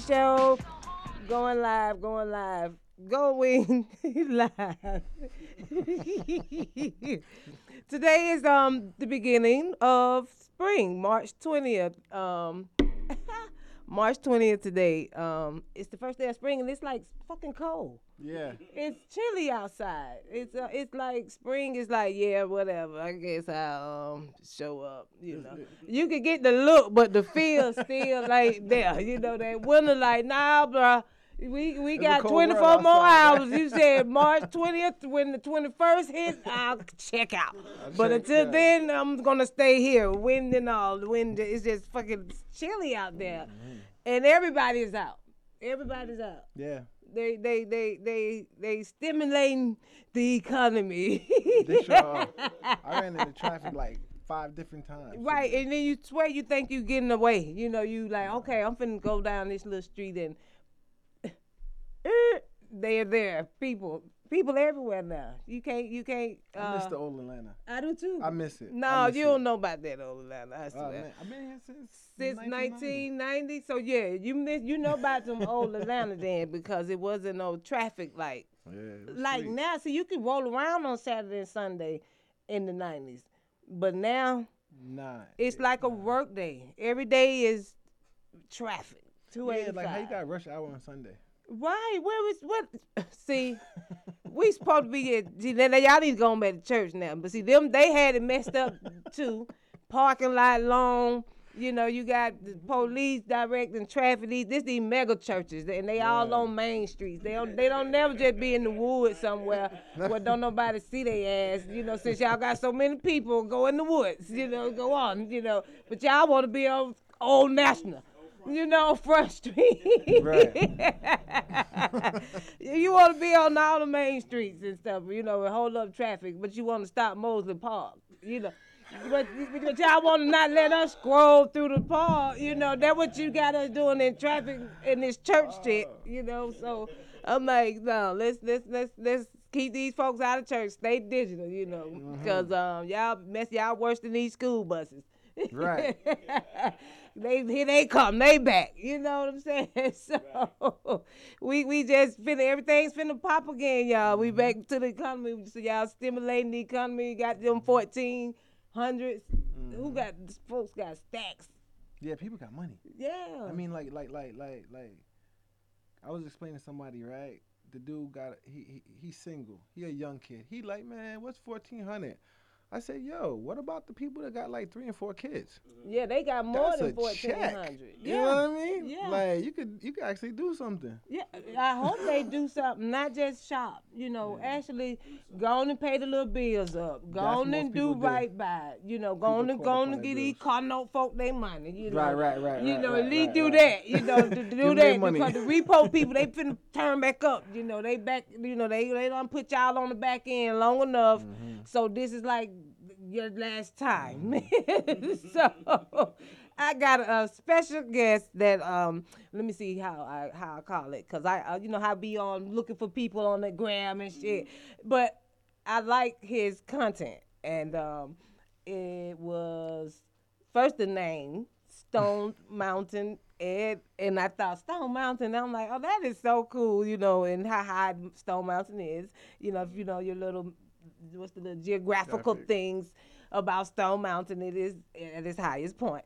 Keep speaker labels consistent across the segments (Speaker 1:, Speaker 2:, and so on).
Speaker 1: Show. Going live, going live. Going live. Today is um the beginning of spring, March 20th. Um March 20th today. Um it's the first day of spring and it's like fucking cold.
Speaker 2: Yeah.
Speaker 1: It's chilly outside. It's uh, it's like spring is like yeah whatever. I guess I'll um, show up. You know, you can get the look, but the feel still like there. You know that winter like nah, bruh. We we
Speaker 2: It's
Speaker 1: got 24
Speaker 2: world
Speaker 1: more hours. You said March 20th when the 21st hit, I'll check out. But
Speaker 2: check
Speaker 1: until
Speaker 2: out.
Speaker 1: then, I'm gonna stay here. Wind and all. The wind is just fucking chilly out there,
Speaker 2: Mm-hmm.
Speaker 1: and everybody's out. Everybody's out
Speaker 2: Yeah.
Speaker 1: they they they they they stimulating the economy.
Speaker 2: They sure are. I ran into traffic like five different times.
Speaker 1: right, and then you swear you think you're getting away. You know, you like, okay, I'm finna go down this little street and they're there. People people everywhere now. You can't you can't
Speaker 2: I miss
Speaker 1: uh,
Speaker 2: the old Atlanta.
Speaker 1: I do too.
Speaker 2: I miss it.
Speaker 1: No,
Speaker 2: miss
Speaker 1: you
Speaker 2: it.
Speaker 1: don't know about that old Atlanta. I
Speaker 2: Oh,
Speaker 1: swear.
Speaker 2: man. I've been here since
Speaker 1: Since
Speaker 2: 1990.
Speaker 1: 1990, so yeah, you miss, you know about some old Atlanta then because it wasn't no traffic like
Speaker 2: Yeah,
Speaker 1: like
Speaker 2: sweet.
Speaker 1: now, see, you can roll around on Saturday and Sunday in the nineties, but now
Speaker 2: Nah.
Speaker 1: it's like a work day. Every day is traffic. Two
Speaker 2: Yeah, like how you got rush hour on Sunday.
Speaker 1: Right? Where was what? See, we supposed to be at. See, now, now y'all need to go back to church now. But see, them they had it messed up too. Parking lot long. You know, you got the police directing traffic. These this these mega churches, and they all on main streets. They don't they don't never just be in the woods somewhere where don't nobody see their ass. You know, since y'all got so many people, go in the woods. You know, go on. You know, but y'all want to be on Old National. You know, Front Street. you want to be on all the main streets and stuff, you know, and hold up traffic, but you want to stop Mozley Park, you know. But, but y'all want to not let us scroll through the park, you know. That's what you got us doing in traffic in this church shit, you know. So I'm like, no, let's let's let's let's keep these folks out of church. Stay digital, you know, because um y'all mess y'all worse than these school buses.
Speaker 2: Right.
Speaker 1: they here they come, they back. You know what I'm saying? So we we just finna everything's finna pop again, y'all. We mm-hmm. back to the economy. So y'all stimulating the economy. Got them fourteen hundreds. Who mm-hmm. got folks got stacks?
Speaker 2: Yeah, people got money.
Speaker 1: Yeah.
Speaker 2: I mean, like, like, like, like, like. I was explaining to somebody, right? The dude got he, he he's single. He a young kid. He like, man, what's fourteen hundred? I said, yo, what about the people that got like three and four kids?
Speaker 1: yeah, they got more
Speaker 2: That's
Speaker 1: than fourteen.
Speaker 2: You
Speaker 1: Yeah.
Speaker 2: know what I mean?
Speaker 1: Yeah.
Speaker 2: Like you could you could actually do something.
Speaker 1: Yeah, I hope they do something, not just shop. You know, actually go on and pay the little bills up. Go
Speaker 2: That's
Speaker 1: on and do
Speaker 2: people do.
Speaker 1: right by it. You know, go on and go on and get these car note folk their money. You know,
Speaker 2: Right, right, right,
Speaker 1: You
Speaker 2: right,
Speaker 1: know,
Speaker 2: right,
Speaker 1: at least
Speaker 2: right,
Speaker 1: do that. You know, to do that because the repo people they finna turn back up. You know, they back. You know, they they don't put y'all on the back end long enough.
Speaker 2: Mm-hmm.
Speaker 1: So this is like your last time. so I got a special guest that um let me see how I how I call it cuz I uh, you know how I be on looking for people on the gram and shit. But I like his content and um it was first the name Stone Mountain Ed and I thought Stone Mountain I'm like oh that is so cool you know and how high Stone Mountain is you know if you know your little what's the little geographical
Speaker 2: Graphic.
Speaker 1: things about Stone Mountain it is at its highest point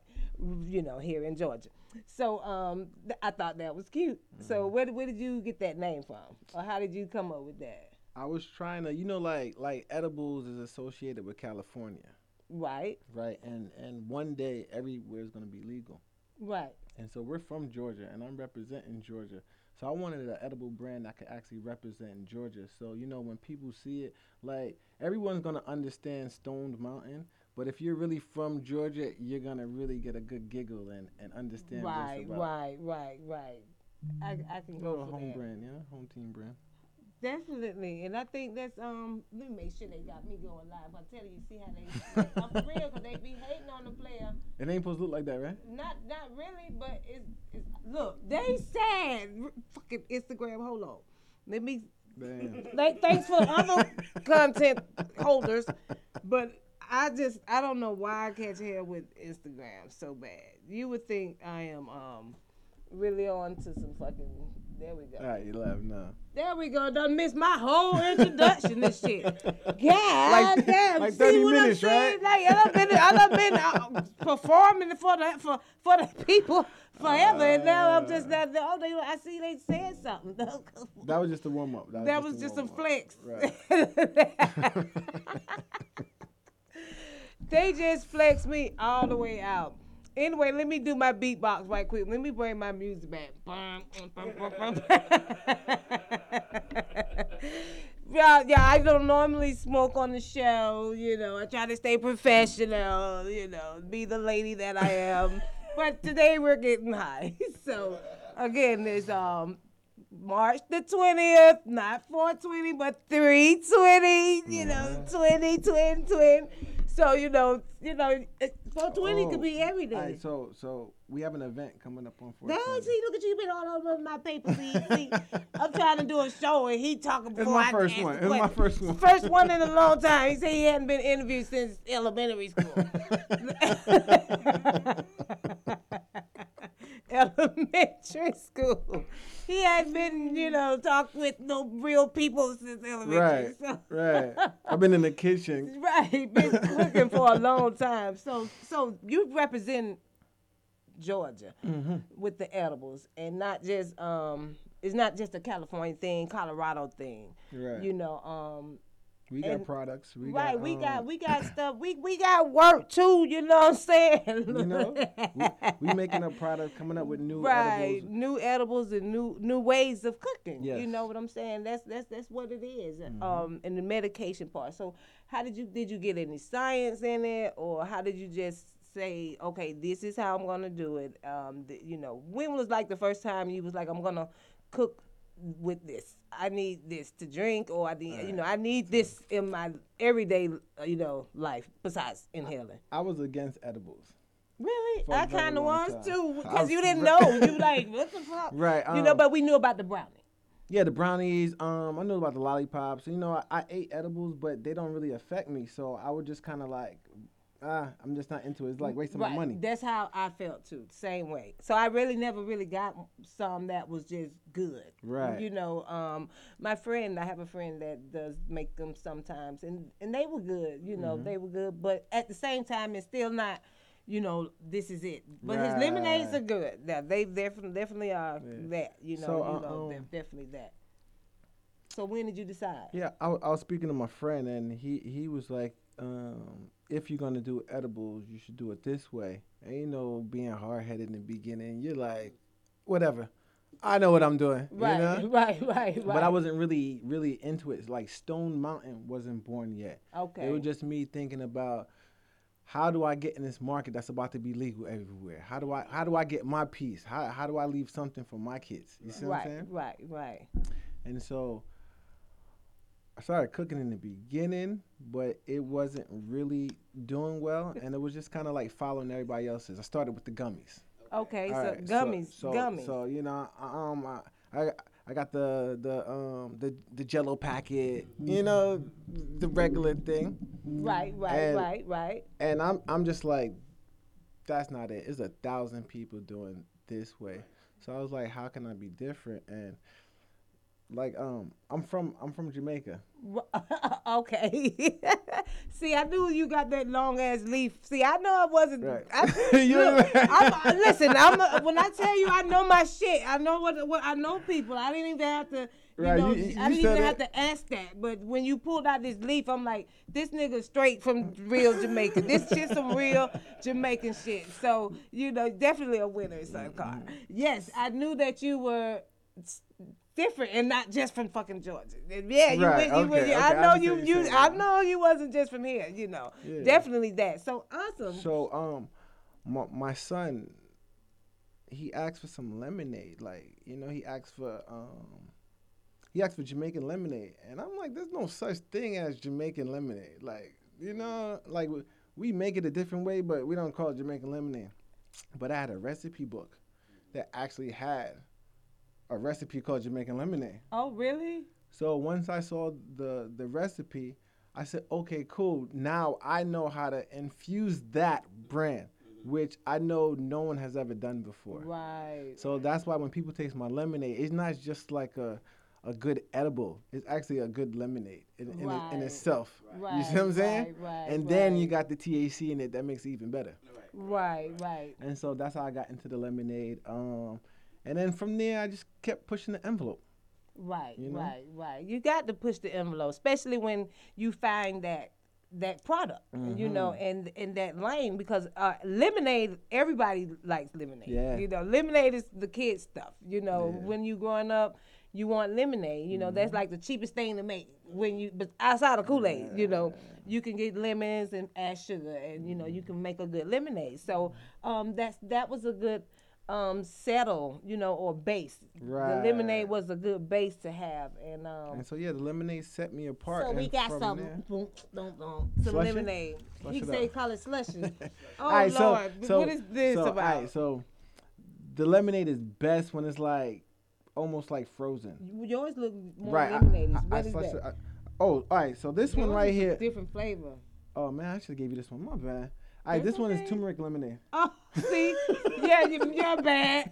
Speaker 1: you know here in Georgia so um th- I thought that was cute so where, did- where did you get that name from or how did you come up with that
Speaker 2: I was trying to, you know, like like edibles is associated with California,
Speaker 1: right
Speaker 2: right? And and one day everywhere is gonna be legal.
Speaker 1: right
Speaker 2: And so we're from Georgia, and I'm representing Georgia. So I wanted an edible brand that could actually represent Georgia. So you know, when people see it, like everyone's gonna understand Stoned Mountain, but if you're really from Georgia, you're gonna really get a good giggle and and understand.
Speaker 1: right right right right I, I can go
Speaker 2: Little
Speaker 1: for
Speaker 2: home
Speaker 1: that.
Speaker 2: brand, yeah, home team brand.
Speaker 1: Definitely, and I think that's um. Let me make sure they got me going live. I'm telling you, see how they. I'm for real, cause they be hating on the player.
Speaker 2: It ain't supposed to look like that, right?
Speaker 1: Not, not really, but it's, it's. Look, they sad. R- Fucking Instagram. Hold on. Let me.
Speaker 2: Damn.
Speaker 1: Like, thanks for other content holders, but I just I don't know why I catch hell with Instagram so bad. You would think I am um really on to some fucking. There we go.
Speaker 2: All right, you left now.
Speaker 1: There we go. Done missed my whole introduction. this shit. God
Speaker 2: Like-
Speaker 1: damn.
Speaker 2: like
Speaker 1: See
Speaker 2: 30
Speaker 1: what
Speaker 2: minutes,
Speaker 1: I'm saying?
Speaker 2: right?
Speaker 1: Like I've been, I done been uh, performing for the for for the people forever, and now I'm just that. Oh, they, I see they said something.
Speaker 2: That was just a warm up.
Speaker 1: That was just a flex.
Speaker 2: Right.
Speaker 1: they just flex me all the way out. Anyway, let me do my beatbox right quick. Let me bring my music back. Yeah, yeah, I don't normally smoke on the show. You know, I try to stay professional. You know, be the lady that I am. but today we're getting high. So again, there's um March the 20th, not 420, but 320, you know, 20, twin, twin. So, you know, you know, it- 420 could
Speaker 2: Oh,
Speaker 1: be every day.
Speaker 2: All right, so so we have an event coming up on
Speaker 1: No,
Speaker 2: 420.
Speaker 1: see, look at you, you been all over my paper. See, see, I'm trying to do a show and he talking before.
Speaker 2: It's my
Speaker 1: I
Speaker 2: first one. It's my first one.
Speaker 1: First one in a long time. He said he hadn't been interviewed since elementary school. elementary school. He hadn't been, you know, talked with no real people since elementary.
Speaker 2: Right,
Speaker 1: So.
Speaker 2: right. I've been in the kitchen.
Speaker 1: Right, been cooking for a long time. So, so you represent Georgia
Speaker 2: Mm-hmm.
Speaker 1: with the edibles, and not just um, it's not just a California thing, Colorado thing.
Speaker 2: Right.
Speaker 1: You know, um,
Speaker 2: We got
Speaker 1: and-
Speaker 2: products. We
Speaker 1: right?
Speaker 2: got,
Speaker 1: we
Speaker 2: um,
Speaker 1: got we got stuff. We we got work too. You know what I'm saying?
Speaker 2: You know, we, we making up products, coming up with new
Speaker 1: right
Speaker 2: edibles.
Speaker 1: new edibles and new new ways of cooking you
Speaker 2: Yes. Mm-hmm.
Speaker 1: know what i'm saying that's that's that's what it is. um and the medication part so how did you did you get any science in it or how did you just say okay this is how i'm gonna do it um th- you know when was like the first time you was like i'm gonna cook with this i need this to drink or i need you know i need this in my everyday you know life besides inhaling
Speaker 2: I was against edibles.
Speaker 1: Really? I kind of was
Speaker 2: time.
Speaker 1: too, because you didn't know. You like, what the fuck?
Speaker 2: Right,
Speaker 1: you know,
Speaker 2: um,
Speaker 1: but we knew about the brownie.
Speaker 2: Yeah, the brownies. Um, I knew about the lollipops. You know, I, I ate edibles, but they don't really affect me. So I would just kind of like, ah, I'm just not into it. It's like wasting my money.
Speaker 1: That's how I felt too. Same way. So I really never really got some that was just good.
Speaker 2: Right.
Speaker 1: You know, um, my friend, I have a friend that does make them sometimes, and and they were good. You
Speaker 2: Mm-hmm.
Speaker 1: know, they were good, but at the same time, it's still not. You know, this is it. But his lemonades are good. Now they definitely definitely are
Speaker 2: Yeah.
Speaker 1: that. You know,
Speaker 2: So,
Speaker 1: you
Speaker 2: uh,
Speaker 1: know,
Speaker 2: um,
Speaker 1: they're definitely that. So when did you decide?
Speaker 2: Yeah, I, I was speaking to my friend, and he he was like, um, if you're gonna do edibles, you should do it this way. Ain't no being hard headed in the beginning. You're like, whatever. I know what I'm doing.
Speaker 1: Right,
Speaker 2: You know?
Speaker 1: right, right, right.
Speaker 2: But I wasn't really really into it. Like Stone Mountain wasn't born yet.
Speaker 1: okay.
Speaker 2: It was just me thinking about how do I get in this market that's about to be legal everywhere? How do I how do I get my piece? How how do I leave something for my kids? You see what I'm
Speaker 1: right,
Speaker 2: saying?
Speaker 1: right, right.
Speaker 2: And so I started cooking in the beginning, but it wasn't really doing well, and it was just kind of like following everybody else's. I started with the gummies.
Speaker 1: Okay,
Speaker 2: All
Speaker 1: so
Speaker 2: right,
Speaker 1: gummies,
Speaker 2: so,
Speaker 1: gummies.
Speaker 2: So you know, um, I, I I got the the um the the Jello packet, you know, the regular thing,
Speaker 1: right, right,
Speaker 2: and-
Speaker 1: right, right.
Speaker 2: and I'm I'm just like, that's not it. It's a thousand people doing this way. So I was like, how can I be different? And like um, I'm from I'm from Jamaica.
Speaker 1: okay. See, I knew you got that long ass leaf. See, I know I wasn't.
Speaker 2: Right.
Speaker 1: I,
Speaker 2: you
Speaker 1: look, I'm, uh, listen, I'm a, when I tell you I know my shit, I know what, what I know people. I didn't even have to. You
Speaker 2: Right,
Speaker 1: know,
Speaker 2: you- you
Speaker 1: I didn't even
Speaker 2: it.
Speaker 1: have to ask that. But when you pulled out this leaf, I'm like, this nigga straight from real Jamaica. This shit some real Jamaican shit. So you know, definitely a winner, son car.
Speaker 2: Mm-hmm.
Speaker 1: Yes, I knew that you were different and not just from fucking Georgia. Yeah, you,
Speaker 2: Right,
Speaker 1: went, you
Speaker 2: okay,
Speaker 1: I
Speaker 2: okay, I
Speaker 1: know
Speaker 2: understand
Speaker 1: you, you,
Speaker 2: you're.
Speaker 1: I know you wasn't just from here. You know,
Speaker 2: Yeah.
Speaker 1: definitely that. So awesome.
Speaker 2: So um, my my son, he asked for some lemonade. Like you know, he asked for um, he asked for Jamaican lemonade, and I'm like, there's no such thing as Jamaican lemonade. Like you know, like we make it a different way, but we don't call it Jamaican lemonade. But I had a recipe book that actually had a recipe called Jamaican lemonade.
Speaker 1: oh, really?
Speaker 2: So once I saw the the recipe, I said, okay, cool. Now I know how to infuse that brand. which I know no one has ever done before.
Speaker 1: Right.
Speaker 2: So that's why when people taste my lemonade, it's not just like a a good edible. It's actually a good lemonade in, in,
Speaker 1: Right.
Speaker 2: in itself.
Speaker 1: Right.
Speaker 2: You see what I'm saying?
Speaker 1: Right, right,
Speaker 2: and then you got the THC in it that makes it even better.
Speaker 1: Right, right.
Speaker 2: And so that's how I got into the lemonade. Um, and then from there, I just kept pushing the envelope.
Speaker 1: Right,
Speaker 2: You know?
Speaker 1: right, right. You got to push the envelope, especially when you find that that product, you know,
Speaker 2: Mm-hmm.
Speaker 1: and in that lane because uh, lemonade, everybody likes lemonade.
Speaker 2: Yeah.
Speaker 1: You know, lemonade is the kid stuff. You know,
Speaker 2: Yeah. Mm-hmm.
Speaker 1: when you growing up, you want lemonade. You know, that's like the cheapest thing to make. When you, but outside of Kool Aid, you know, you can get lemons and add sugar, and you know, you can make a good lemonade. So, um, that's that was a good. Um, settle, you know, or base.
Speaker 2: Right.
Speaker 1: The lemonade was a good base to have, and um,
Speaker 2: And so yeah, the lemonade set me apart.
Speaker 1: so we got some, boom, boom, boom, some
Speaker 2: Slush
Speaker 1: lemonade.
Speaker 2: Slush
Speaker 1: he say call it slushy. oh
Speaker 2: All right,
Speaker 1: Lord,
Speaker 2: so,
Speaker 1: what is this
Speaker 2: so,
Speaker 1: about?
Speaker 2: alright, so the lemonade is best when it's like almost like frozen.
Speaker 1: Yours look more
Speaker 2: right. I-
Speaker 1: lemonade.
Speaker 2: I- I
Speaker 1: What is
Speaker 2: slushed
Speaker 1: that?
Speaker 2: it- I- oh, all right. So this one right
Speaker 1: is
Speaker 2: here.
Speaker 1: different flavor.
Speaker 2: Oh man, I should have gave you this one. My bad. All right, this one is turmeric lemonade.
Speaker 1: Oh, see, yeah, you, you're bad.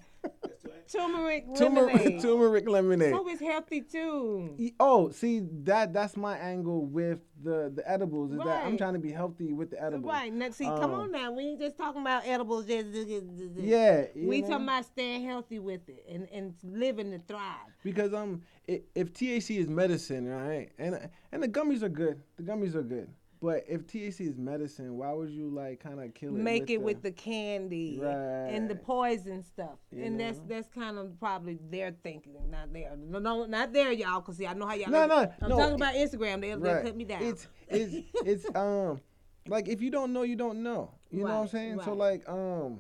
Speaker 1: Turmeric
Speaker 2: Turmeric,
Speaker 1: lemonade.
Speaker 2: turmeric lemonade.
Speaker 1: So it's healthy too.
Speaker 2: Oh, see that that's my angle with the the edibles is that I'm
Speaker 1: Right.
Speaker 2: trying to be healthy with the edibles.
Speaker 1: Right. Now, see, come
Speaker 2: Um,
Speaker 1: on now. We ain't just talking about edibles. Just, just- just- just-
Speaker 2: Yeah, you
Speaker 1: We
Speaker 2: know?
Speaker 1: talking about staying healthy with it and, and living to thrive.
Speaker 2: because um i if THC is medicine, right? And and the gummies are good. The gummies are good. But if THC is medicine, why would you like kind of kill it?
Speaker 1: make
Speaker 2: with
Speaker 1: it
Speaker 2: the,
Speaker 1: with the candy and the poison stuff,
Speaker 2: You
Speaker 1: and that's
Speaker 2: know?
Speaker 1: that's kind of probably their thinking, not there. No, no, not there, y'all. Cause see, I know how y'all.
Speaker 2: No, no,
Speaker 1: I'm
Speaker 2: no,
Speaker 1: talking
Speaker 2: it-
Speaker 1: about Instagram. They'll, they'll cut me down.
Speaker 2: It's it's it's um like if you don't know, you don't know. You know what I'm
Speaker 1: Right,
Speaker 2: saying? So like um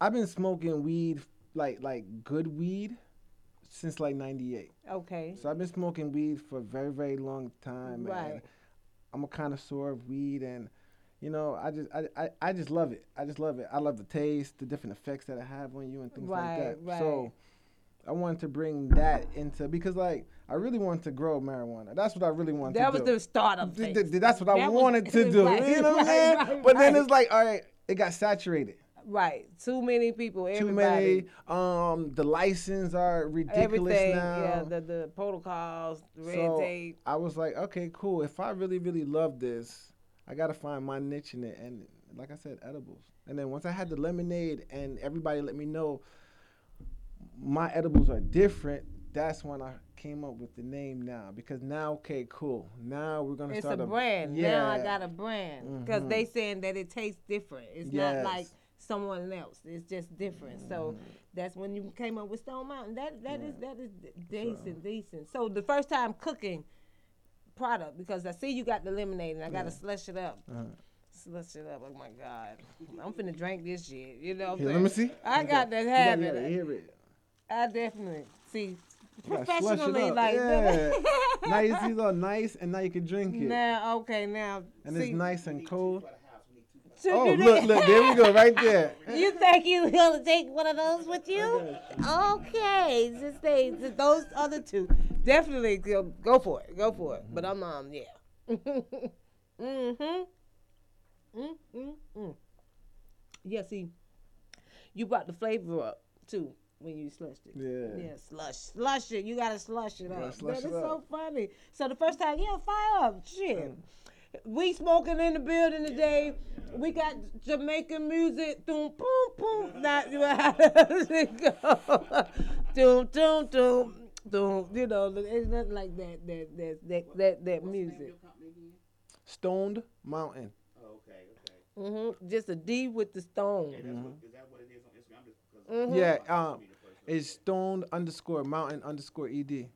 Speaker 2: I've been smoking weed like like good weed since like 98.
Speaker 1: okay.
Speaker 2: So I've been smoking weed for a very very long time
Speaker 1: Right.
Speaker 2: and I'm a connoisseur of weed and you know, I just I, I, I just love it. I just love it. I love the taste, the different effects that it have on you and things
Speaker 1: Right,
Speaker 2: like that.
Speaker 1: right.
Speaker 2: So I wanted to bring that into because like I really wanted to grow marijuana. That's what I really wanted
Speaker 1: That
Speaker 2: to do.
Speaker 1: That was
Speaker 2: the
Speaker 1: phase.
Speaker 2: th- that's what I
Speaker 1: That was-
Speaker 2: wanted to do.
Speaker 1: right,
Speaker 2: you know what I'm saying? but then it's like, all right, it got saturated.
Speaker 1: Right. Too many people.
Speaker 2: Too many. Um, the license are ridiculous
Speaker 1: Everything.
Speaker 2: now.
Speaker 1: Yeah. The the protocols, the red
Speaker 2: so
Speaker 1: tape.
Speaker 2: I was like, okay, cool. If I really, really love this, I gotta find my niche in it. And like I said, edibles. And then once I had the lemonade, and everybody let me know my edibles are different. That's when I came up with the name now because now, okay, cool. Now we're gonna
Speaker 1: It's a
Speaker 2: start
Speaker 1: brand.
Speaker 2: Yeah,
Speaker 1: Now I got a brand because
Speaker 2: Mhm.
Speaker 1: they saying that it tastes different. It's
Speaker 2: Yes.
Speaker 1: not like someone else. It's just different. So
Speaker 2: Mm-hmm.
Speaker 1: that's when you came up with Stone Mountain. That that is that is decent, decent. So the first time cooking product because I see you got the lemonade and I gotta slush it up.
Speaker 2: Uh-huh.
Speaker 1: Slush it up. Oh my God, I'm finna drink this shit. You know. What
Speaker 2: Here,
Speaker 1: I'm
Speaker 2: let me see.
Speaker 1: I
Speaker 2: You
Speaker 1: got that
Speaker 2: you gotta
Speaker 1: habit.
Speaker 2: hear it.
Speaker 1: I definitely see professionally like
Speaker 2: yeah. now you see all nice, and now you can drink it,
Speaker 1: now. Okay, now
Speaker 2: and
Speaker 1: see,
Speaker 2: it's nice and cold.
Speaker 1: To
Speaker 2: Oh,
Speaker 1: do
Speaker 2: look,
Speaker 1: that-
Speaker 2: look, there we go, right there.
Speaker 1: You think you gonna take one of those with you? Okay, just just those other two. Definitely go, go for it. Go for it. But I'm um yeah. Mm-hmm. Mm mm mm. Yeah. See, you brought the flavor up too when you slushed it.
Speaker 2: Yeah.
Speaker 1: Yeah, slush, slush it. You gotta slush it
Speaker 2: gotta
Speaker 1: up.
Speaker 2: slush
Speaker 1: that
Speaker 2: it
Speaker 1: is so funny. So the first time, yeah, fire up, shit. We smoking in the building today. We got Jamaican music. Doom, boom, boom. Not how does it go? Doom, doom, doom, doom. You know, it's nothing like that. That that that that, that music.
Speaker 2: Stoned Mountain.
Speaker 3: Oh, okay, okay.
Speaker 1: hmm Just a D with the stone.
Speaker 3: That's
Speaker 2: Mm-hmm.
Speaker 3: what, is that what it is on Instagram? I'm just because
Speaker 1: Mhm.
Speaker 2: Yeah, um, it's stoned underscore mountain underscore ed.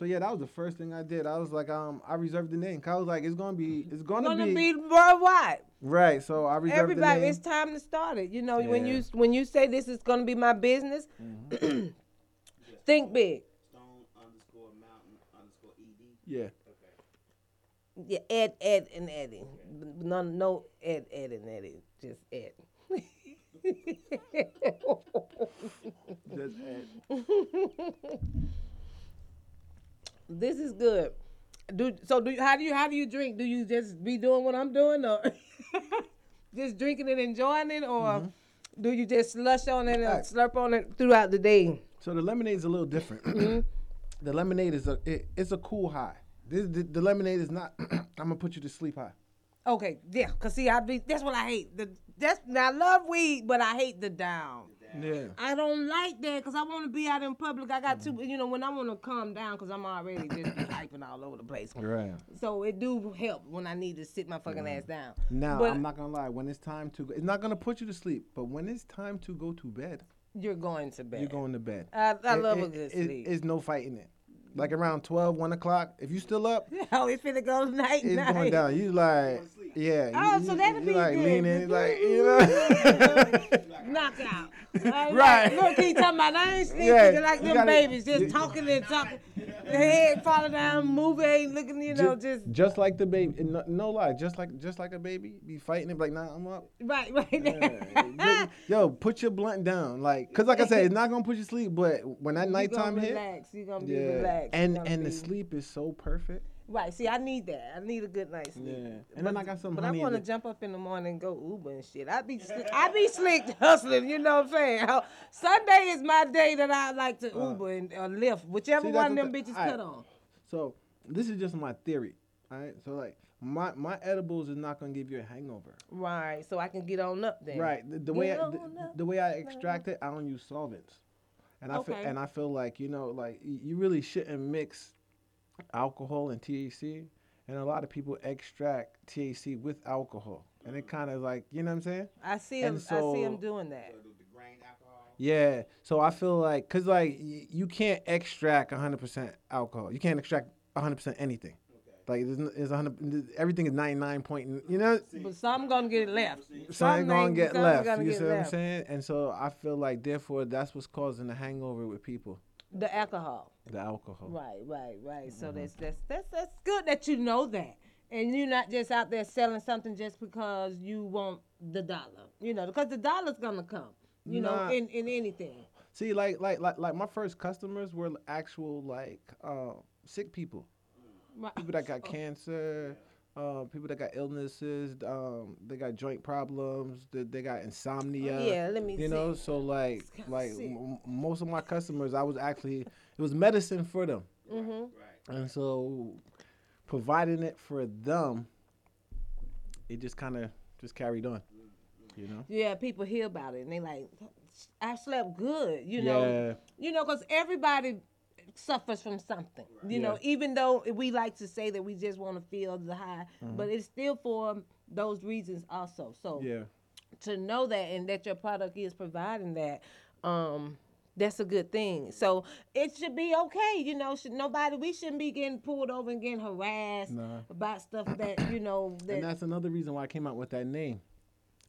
Speaker 3: Okay.
Speaker 2: So yeah, that was the first thing I did. I was like, um, I reserved the name. 'Cause I was like, it's gonna be, it's gonna,
Speaker 1: Gonna
Speaker 2: be,
Speaker 1: be worldwide.
Speaker 2: right. So I reserved
Speaker 1: Everybody,
Speaker 2: the name.
Speaker 1: Everybody, it's time to start it. You know, when you when you say this is gonna be my business, think big.
Speaker 3: Stone underscore mountain underscore ed.
Speaker 2: yeah.
Speaker 3: Okay.
Speaker 1: Yeah, Ed, Ed, and Eddie. No, no Ed, Ed, and Eddie. Just Ed.
Speaker 2: Just Ed.
Speaker 1: this is good. Do so. Do you, how do you how do you drink? Do you just be doing what I'm doing, or just drinking it, and enjoying it, or
Speaker 2: Mm-hmm.
Speaker 1: do you just slush on it and
Speaker 2: Right.
Speaker 1: slurp on it throughout the day?
Speaker 2: So the lemonade is a little different.
Speaker 1: Mm-hmm.
Speaker 2: the lemonade is a it, it's a cool high. This the, the lemonade is not. I'm gonna put you to sleep high.
Speaker 1: Okay, yeah, cause see, I be that's what I hate. The that's now I love weed, but I hate the down.
Speaker 2: Yeah.
Speaker 1: I don't like that because I want to be out in public. I got to, you know, when I want to calm down because I'm already just hyping all over the place.
Speaker 2: Right.
Speaker 1: So it do help when I need to sit my fucking ass down.
Speaker 2: Now
Speaker 1: But-
Speaker 2: I'm not gonna lie. When it's time to, go, it's not gonna put you to sleep. But when it's time to go to bed,
Speaker 1: You're going to bed.
Speaker 2: you're going to bed.
Speaker 1: I, I
Speaker 2: It-
Speaker 1: love
Speaker 2: it-
Speaker 1: a good
Speaker 2: it-
Speaker 1: sleep.
Speaker 2: It's no fighting it. Like around 12, 1 o'clock, if you still up,
Speaker 1: oh, it's finna go night
Speaker 2: it's
Speaker 1: night.
Speaker 2: going down. You like, yeah.
Speaker 1: Oh,
Speaker 2: you,
Speaker 1: so
Speaker 2: you-
Speaker 1: that'll
Speaker 2: you
Speaker 1: be
Speaker 2: like
Speaker 1: good.
Speaker 2: leaning, like you know.
Speaker 1: Knockout.
Speaker 2: Right.
Speaker 1: Look, he talking about I ain't sleeping
Speaker 2: Yeah,
Speaker 1: like them
Speaker 2: gotta-
Speaker 1: babies, just talking and talking. The head falling down, moving, looking, you know, just
Speaker 2: just like the baby. No, no lie, just like just like a baby, be fighting it like, nah, I'm up.
Speaker 1: right, right.
Speaker 2: Yeah. Yo, put your blunt down, like, cause like I said, it's not gonna put you to sleep. But when that
Speaker 1: You
Speaker 2: nighttime
Speaker 1: gonna
Speaker 2: hit,
Speaker 1: relax. You gonna be
Speaker 2: yeah,
Speaker 1: relaxed.
Speaker 2: And and the sleep is so perfect.
Speaker 1: Right. See, I need that. I need a good night's sleep.
Speaker 2: Yeah, and then I got some
Speaker 1: But. I want to jump up in the morning and go Uber and shit. I be slick, I be slick hustling. You know what I'm saying? Sunday is my day that I like to uh. Uber and or Lyft, whichever
Speaker 2: See,
Speaker 1: one of them
Speaker 2: the-
Speaker 1: bitches
Speaker 2: alright.
Speaker 1: cut on.
Speaker 2: So this is just my theory. All right. So like my my edibles is not gonna give you a hangover.
Speaker 1: Right. So I can get on up then.
Speaker 2: Right. The, the way I, the, the way I extract it, I don't use solvents. And I feel and I feel like you know like you really shouldn't mix alcohol and THC. And a lot of people extract THC with alcohol, and it kind of like you know what I'm saying.
Speaker 1: I see
Speaker 2: And
Speaker 1: him. I see him doing that.
Speaker 3: The, the grain alcohol.
Speaker 2: Yeah. So I feel like, cause like y- you can't extract 100% alcohol. You can't extract 100% anything. Like it's, n- it's 100. Everything is 99 point. You know,
Speaker 1: But some gonna get left.
Speaker 2: Some gonna get
Speaker 1: some
Speaker 2: left.
Speaker 1: gonna
Speaker 2: You
Speaker 1: get
Speaker 2: see what I'm saying? And so I feel like, therefore, that's what's causing the hangover with people.
Speaker 1: The alcohol.
Speaker 2: The alcohol.
Speaker 1: Right, right, right. So
Speaker 2: Mm-hmm.
Speaker 1: that's that's that's that's good that you know that, and you're not just out there selling something just because you want the dollar. You know, because the dollar's gonna come. You
Speaker 2: Nah.
Speaker 1: know, in in anything.
Speaker 2: See, like, like, like, like my first customers were actual like uh, sick people.
Speaker 1: Right.
Speaker 2: people that got cancer, uh, people that got illnesses, um, they got joint problems, they, they got insomnia.
Speaker 1: Yeah, let me
Speaker 2: You know, so like, like m- most of my customers, I was actually it was medicine for them,
Speaker 1: Mm-hmm.
Speaker 3: Right.
Speaker 2: and so providing it for them, it just kind of just carried on. You know.
Speaker 1: Yeah, people hear about it and they like, I slept good. You know,
Speaker 2: Yeah.
Speaker 1: you know, because everybody suffers from something. You know, even though we like to say that we just want to feel the high,
Speaker 2: Mm-hmm.
Speaker 1: but it's still for those reasons also. So
Speaker 2: Yeah.
Speaker 1: to know that and that your product is providing that, um, that's a good thing. So it should be okay. You know, should nobody we shouldn't be getting pulled over and getting harassed
Speaker 2: Nah.
Speaker 1: about stuff that you know
Speaker 2: and that's another reason why I came out with that name.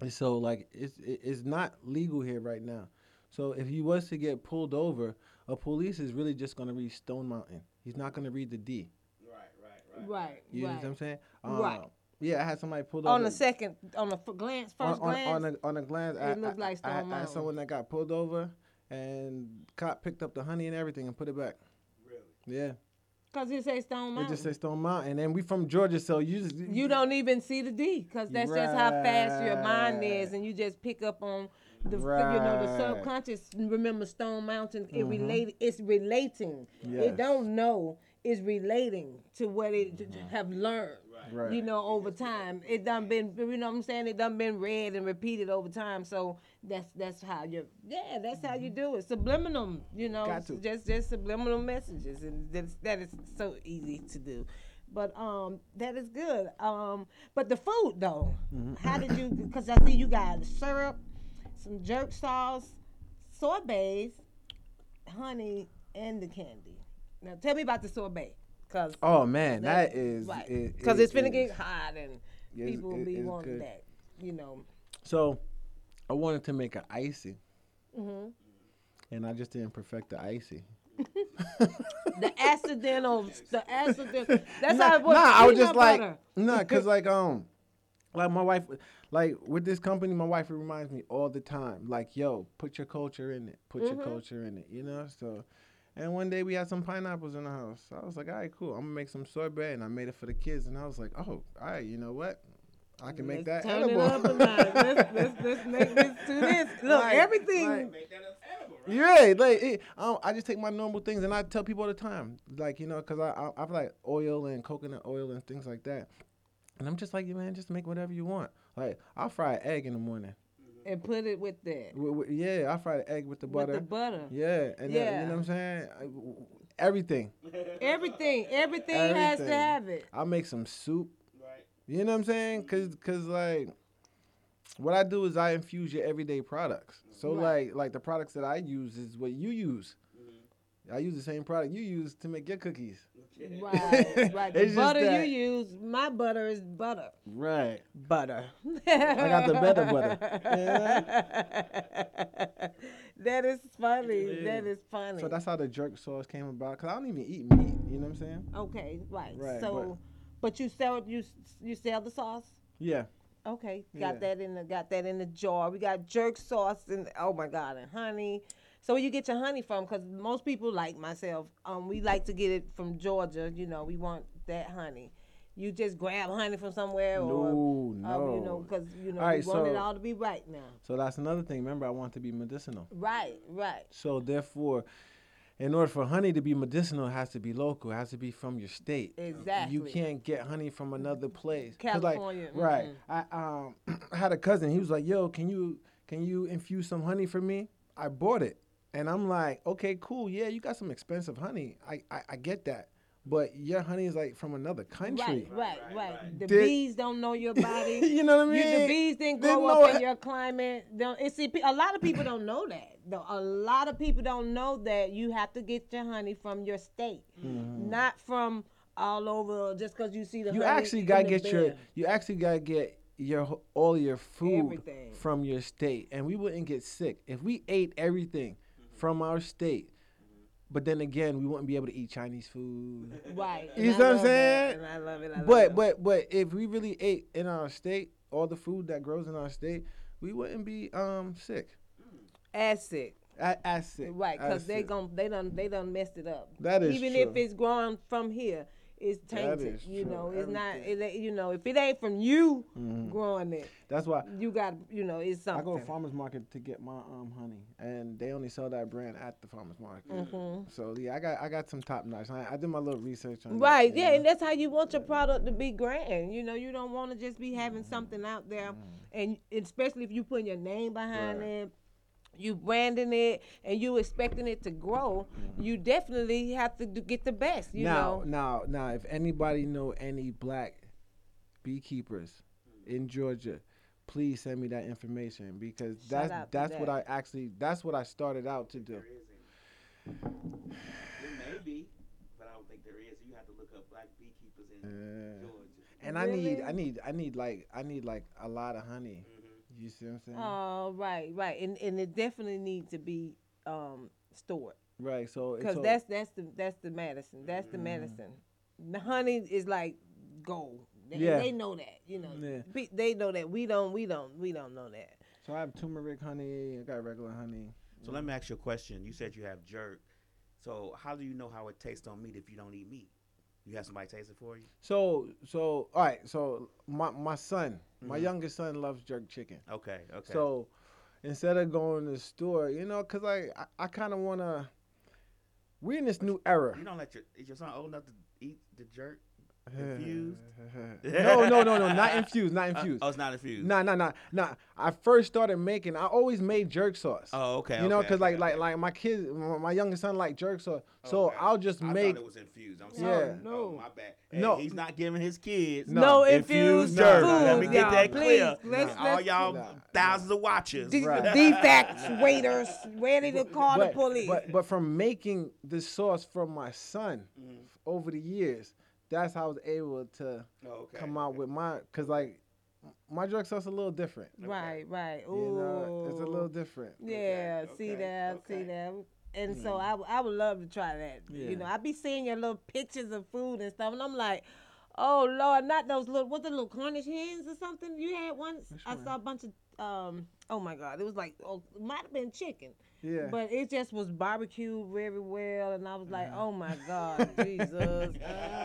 Speaker 2: And so like it's it's not legal here right now. So if he was to get pulled over, a police is really just gonna read Stone Mountain. He's not gonna read the D.
Speaker 3: Right. Right. Right.
Speaker 1: right,
Speaker 2: You know what I'm saying?
Speaker 1: Right.
Speaker 2: Uh, Yeah, I had somebody pulled
Speaker 1: on
Speaker 2: over
Speaker 1: the second, on the f- glance, first
Speaker 2: on,
Speaker 1: glance.
Speaker 2: on a on a glance. I,
Speaker 1: it looked
Speaker 2: I-
Speaker 1: like
Speaker 2: I,
Speaker 1: Stone
Speaker 2: I had someone that got pulled over, and cop picked up the honey and everything and put it back.
Speaker 3: Really.
Speaker 2: Yeah,
Speaker 1: Cause it says Stone
Speaker 2: it
Speaker 1: Mountain.
Speaker 2: just says Stone Mountain, and we from Georgia, so you just
Speaker 1: you don't even see the D, cause that's just how fast your mind is, and you just pick up on the you know the subconscious. Remember Stone Mountain? It
Speaker 2: Mhm.
Speaker 1: relate. It's relating. It don't know. It's relating to what it d- d- have learned.
Speaker 2: Right.
Speaker 1: You know, over time, it done been. You know what I'm saying? It done been read and repeated over time. So that's that's how you. Yeah, that's how you do it. Subliminal. You know,
Speaker 2: Mm-hmm. Got to.
Speaker 1: just just subliminal messages, and that's, that is so easy to do. But um, that is good. Um, but the food though,
Speaker 2: Mm-hmm.
Speaker 1: how did you? Because I see you got syrup, some jerk sauce, sorbets, honey, and the candy. Now tell me about the sorbet, cause
Speaker 2: Oh man,
Speaker 1: that-
Speaker 2: that is
Speaker 1: right.
Speaker 2: it-
Speaker 1: Because
Speaker 2: it
Speaker 1: it's finna
Speaker 2: is-
Speaker 1: get hot and people
Speaker 2: it-
Speaker 1: be wanting
Speaker 2: good.
Speaker 1: that. You know.
Speaker 2: So, I wanted to make an icy,
Speaker 1: hmm
Speaker 2: and I just didn't perfect the icy.
Speaker 1: The accidental, the accidental. That's
Speaker 2: nah,
Speaker 1: how it was.
Speaker 2: Nah, I was just like,
Speaker 1: butter.
Speaker 2: nah, cause like um, like my wife, like with this company, my wife reminds me all the time, like, yo, put your culture in it, put
Speaker 1: Mhm.
Speaker 2: your culture in it, you know. So, and one day we had some pineapples in the house. I was like, all right, cool. I'm gonna make some sorbet, and I made it for the kids, and I was like, oh, all right, you know what? I can make
Speaker 1: Let's
Speaker 2: that
Speaker 1: turn
Speaker 2: edible.
Speaker 1: it up a notch. let's, let's, let's make this to this. Look,
Speaker 2: Like-
Speaker 1: everything.
Speaker 2: like-
Speaker 3: Make that edible, right?
Speaker 2: Yeah, like it, um, I just take my normal things and I tell people all the time, like you know, cause I I, I have like oil and coconut oil and things like that, and I'm just like, yeah, man, just make whatever you want. Like I'll fry an egg in the morning.
Speaker 1: and put it with that.
Speaker 2: Wi- wi- yeah, I fry the egg with the butter.
Speaker 1: With the butter.
Speaker 2: yeah, and then, you know what I'm saying? I- w- w- everything.
Speaker 1: Everything, everything, has to have it.
Speaker 2: I'll make some soup.
Speaker 3: Right.
Speaker 2: You know what I'm saying? Cause, cause like, what I do is I infuse your everyday products. So
Speaker 1: Right.
Speaker 2: like, like the products that I use is what you use.
Speaker 3: Mm-hmm.
Speaker 2: I use the same product you use to make your cookies.
Speaker 1: Right, right. The butter
Speaker 2: that-
Speaker 1: you use, my butter is butter.
Speaker 2: Right.
Speaker 1: Butter.
Speaker 2: I got the better butter.
Speaker 1: that is funny.
Speaker 2: Yeah.
Speaker 1: That is funny.
Speaker 2: So that's how the jerk sauce came about. Cause I don't even eat meat. You know what I'm saying?
Speaker 1: okay, right.
Speaker 2: Right,
Speaker 1: so, but, you sell you you sell the sauce.
Speaker 2: Yeah.
Speaker 1: Okay, got
Speaker 2: Yeah.
Speaker 1: that in the got that in the jar. We got jerk sauce and oh my god, and honey. So where you get your honey from? Because most people like myself, um, we like to get it from Georgia. You know, we want that honey. You just grab honey from somewhere, or
Speaker 2: No, no.
Speaker 1: um, you know, because you know
Speaker 2: All right,
Speaker 1: we want it all to be right now.
Speaker 2: So that's another thing. Remember, I want to be medicinal.
Speaker 1: Right, right.
Speaker 2: So therefore, in order for honey to be medicinal, it has to be local. It has to be from your state.
Speaker 1: Exactly.
Speaker 2: You can't get honey from another place.
Speaker 1: California,
Speaker 2: Like, right.
Speaker 1: mhm.
Speaker 2: I um I had a cousin. He was like, "Yo, can you can you infuse some honey for me?" I bought it, and I'm like, "Okay, cool. Yeah, you got some expensive honey. I I, I get that." But your honey is like from another country.
Speaker 1: Right, right, right. The
Speaker 2: Did-
Speaker 1: bees don't know your body.
Speaker 2: you know what I
Speaker 1: You,
Speaker 2: mean?
Speaker 1: the bees didn't
Speaker 2: Didn't
Speaker 1: grow up in your climate. Don't, and see, a lot of people don't know that. Though a lot of people don't know that you have to get your honey from your state, not from all over. Just because you see the
Speaker 2: Mm-hmm. You actually gotta
Speaker 1: the
Speaker 2: get your you actually gotta get your all your food
Speaker 1: Everything.
Speaker 2: from your state, and we wouldn't get sick if we ate everything from our state. But then again, we wouldn't be able to eat Chinese food.
Speaker 1: right.
Speaker 2: You
Speaker 1: and
Speaker 2: see
Speaker 1: I
Speaker 2: what I'm saying?
Speaker 1: And I love it. I love
Speaker 2: But
Speaker 1: it.
Speaker 2: but but if we really ate in our state all the food that grows in our state, we wouldn't be um sick.
Speaker 1: as sick.
Speaker 2: As, as sick.
Speaker 1: Right, because they
Speaker 2: sick.
Speaker 1: gon' they done they done messed it up.
Speaker 2: That is
Speaker 1: even
Speaker 2: true.
Speaker 1: if it's growing from here, it's tainted. You
Speaker 2: true.
Speaker 1: know, it's not. It, you know, if it ain't from you
Speaker 2: Mhm.
Speaker 1: growing it,
Speaker 2: That's why
Speaker 1: you got you know it's something.
Speaker 2: I go to farmers market to get my um honey, and they only sell that brand at the farmers market.
Speaker 1: Mhm.
Speaker 2: So yeah, I got I got some top notch. I, I did my little research on that,
Speaker 1: Right,
Speaker 2: you
Speaker 1: yeah,
Speaker 2: know?
Speaker 1: and that's how you want your product to be grand. You know, you don't want to just be having something out there, and especially if you putting your name behind
Speaker 2: Right.
Speaker 1: it, you branding it, and you expecting it to grow. You definitely have to do, get the best. You
Speaker 2: now,
Speaker 1: know,
Speaker 2: now, now, if anybody know any black beekeepers in Georgia, please send me that information because
Speaker 1: Shout
Speaker 2: that's
Speaker 1: out to
Speaker 2: that's what. I actually that's what I started out to do.
Speaker 3: There isn't. There may be, but I don't think there is. You have to look up black beekeepers in
Speaker 2: Uh,
Speaker 3: Georgia.
Speaker 2: and I need I need I need like I need like a lot of honey.
Speaker 3: hmm
Speaker 2: You see what I'm saying?
Speaker 1: Oh, right, right, and and it definitely needs to be um, stored
Speaker 2: right. So
Speaker 1: because
Speaker 2: so,
Speaker 1: that's that's the that's the medicine. That's
Speaker 2: Mm.
Speaker 1: the medicine. The honey is like gold. They,
Speaker 2: Yeah.
Speaker 1: they know that. You know,
Speaker 2: Yeah.
Speaker 1: They know that. We don't. We don't. We don't know that.
Speaker 2: so I have turmeric honey. I got regular honey.
Speaker 3: So let me ask you a question. You said you have jerk. So how do you know how it tastes on meat if you don't eat meat? You have somebody taste it for you?
Speaker 2: So so all right. So my my son, my
Speaker 3: Mhm.
Speaker 2: youngest son loves jerk chicken.
Speaker 3: Okay, okay.
Speaker 2: So instead of going to the store, you know, cause like I, I kind of wanna. We're in this new era.
Speaker 3: you don't let your is your son old enough to eat the jerk? Infused?
Speaker 2: no, no, no, no, not infused, not
Speaker 3: Uh,
Speaker 2: infused.
Speaker 3: oh, it's not infused.
Speaker 2: Nah, nah, nah, nah. I first started making. I always made jerk sauce.
Speaker 3: Oh, okay.
Speaker 2: you know, cause like
Speaker 3: okay,
Speaker 2: like
Speaker 3: okay.
Speaker 2: like my kids, my, my youngest son like jerk sauce. So
Speaker 3: Okay.
Speaker 2: I'll just
Speaker 3: I
Speaker 2: make.
Speaker 3: thought it was infused. I'm
Speaker 2: Yeah.
Speaker 3: sorry.
Speaker 1: No.
Speaker 3: Oh, my bad. Hey,
Speaker 2: No.
Speaker 3: he's not giving his kids
Speaker 2: No.
Speaker 1: No,
Speaker 3: infused
Speaker 1: infused
Speaker 3: jerk.
Speaker 2: food,
Speaker 3: Let me get
Speaker 1: y'all.
Speaker 3: that clear.
Speaker 1: Please, let's-
Speaker 3: All
Speaker 1: let's-
Speaker 3: y'all
Speaker 2: Nah,
Speaker 3: thousands of watchers.
Speaker 1: De-
Speaker 2: Right.
Speaker 1: Defects, waiters, ready to call
Speaker 2: but,
Speaker 1: the police.
Speaker 2: But but from making this sauce from my son
Speaker 3: Mhm.
Speaker 2: over the years, that's how I was able to
Speaker 3: Oh, okay.
Speaker 2: come out with my. Cause like my jerk sauce a little different.
Speaker 1: right, right. Ooh,
Speaker 2: You know, it's a little different.
Speaker 1: Yeah,
Speaker 3: Okay,
Speaker 1: see
Speaker 3: okay,
Speaker 1: that, see
Speaker 3: okay.
Speaker 1: that. And so I, w- I would love to try that.
Speaker 2: Yeah.
Speaker 1: You know, I be seeing your little pictures of food and stuff, and I'm like, oh Lord, not those little what the little Cornish hens or something you had once.
Speaker 2: Which
Speaker 1: I
Speaker 2: one?
Speaker 1: saw a bunch of um. Oh my God, it was like oh, might have been chicken.
Speaker 2: Yeah.
Speaker 1: But it just was barbecued very well, and I was like, uh-huh. oh my God, Jesus.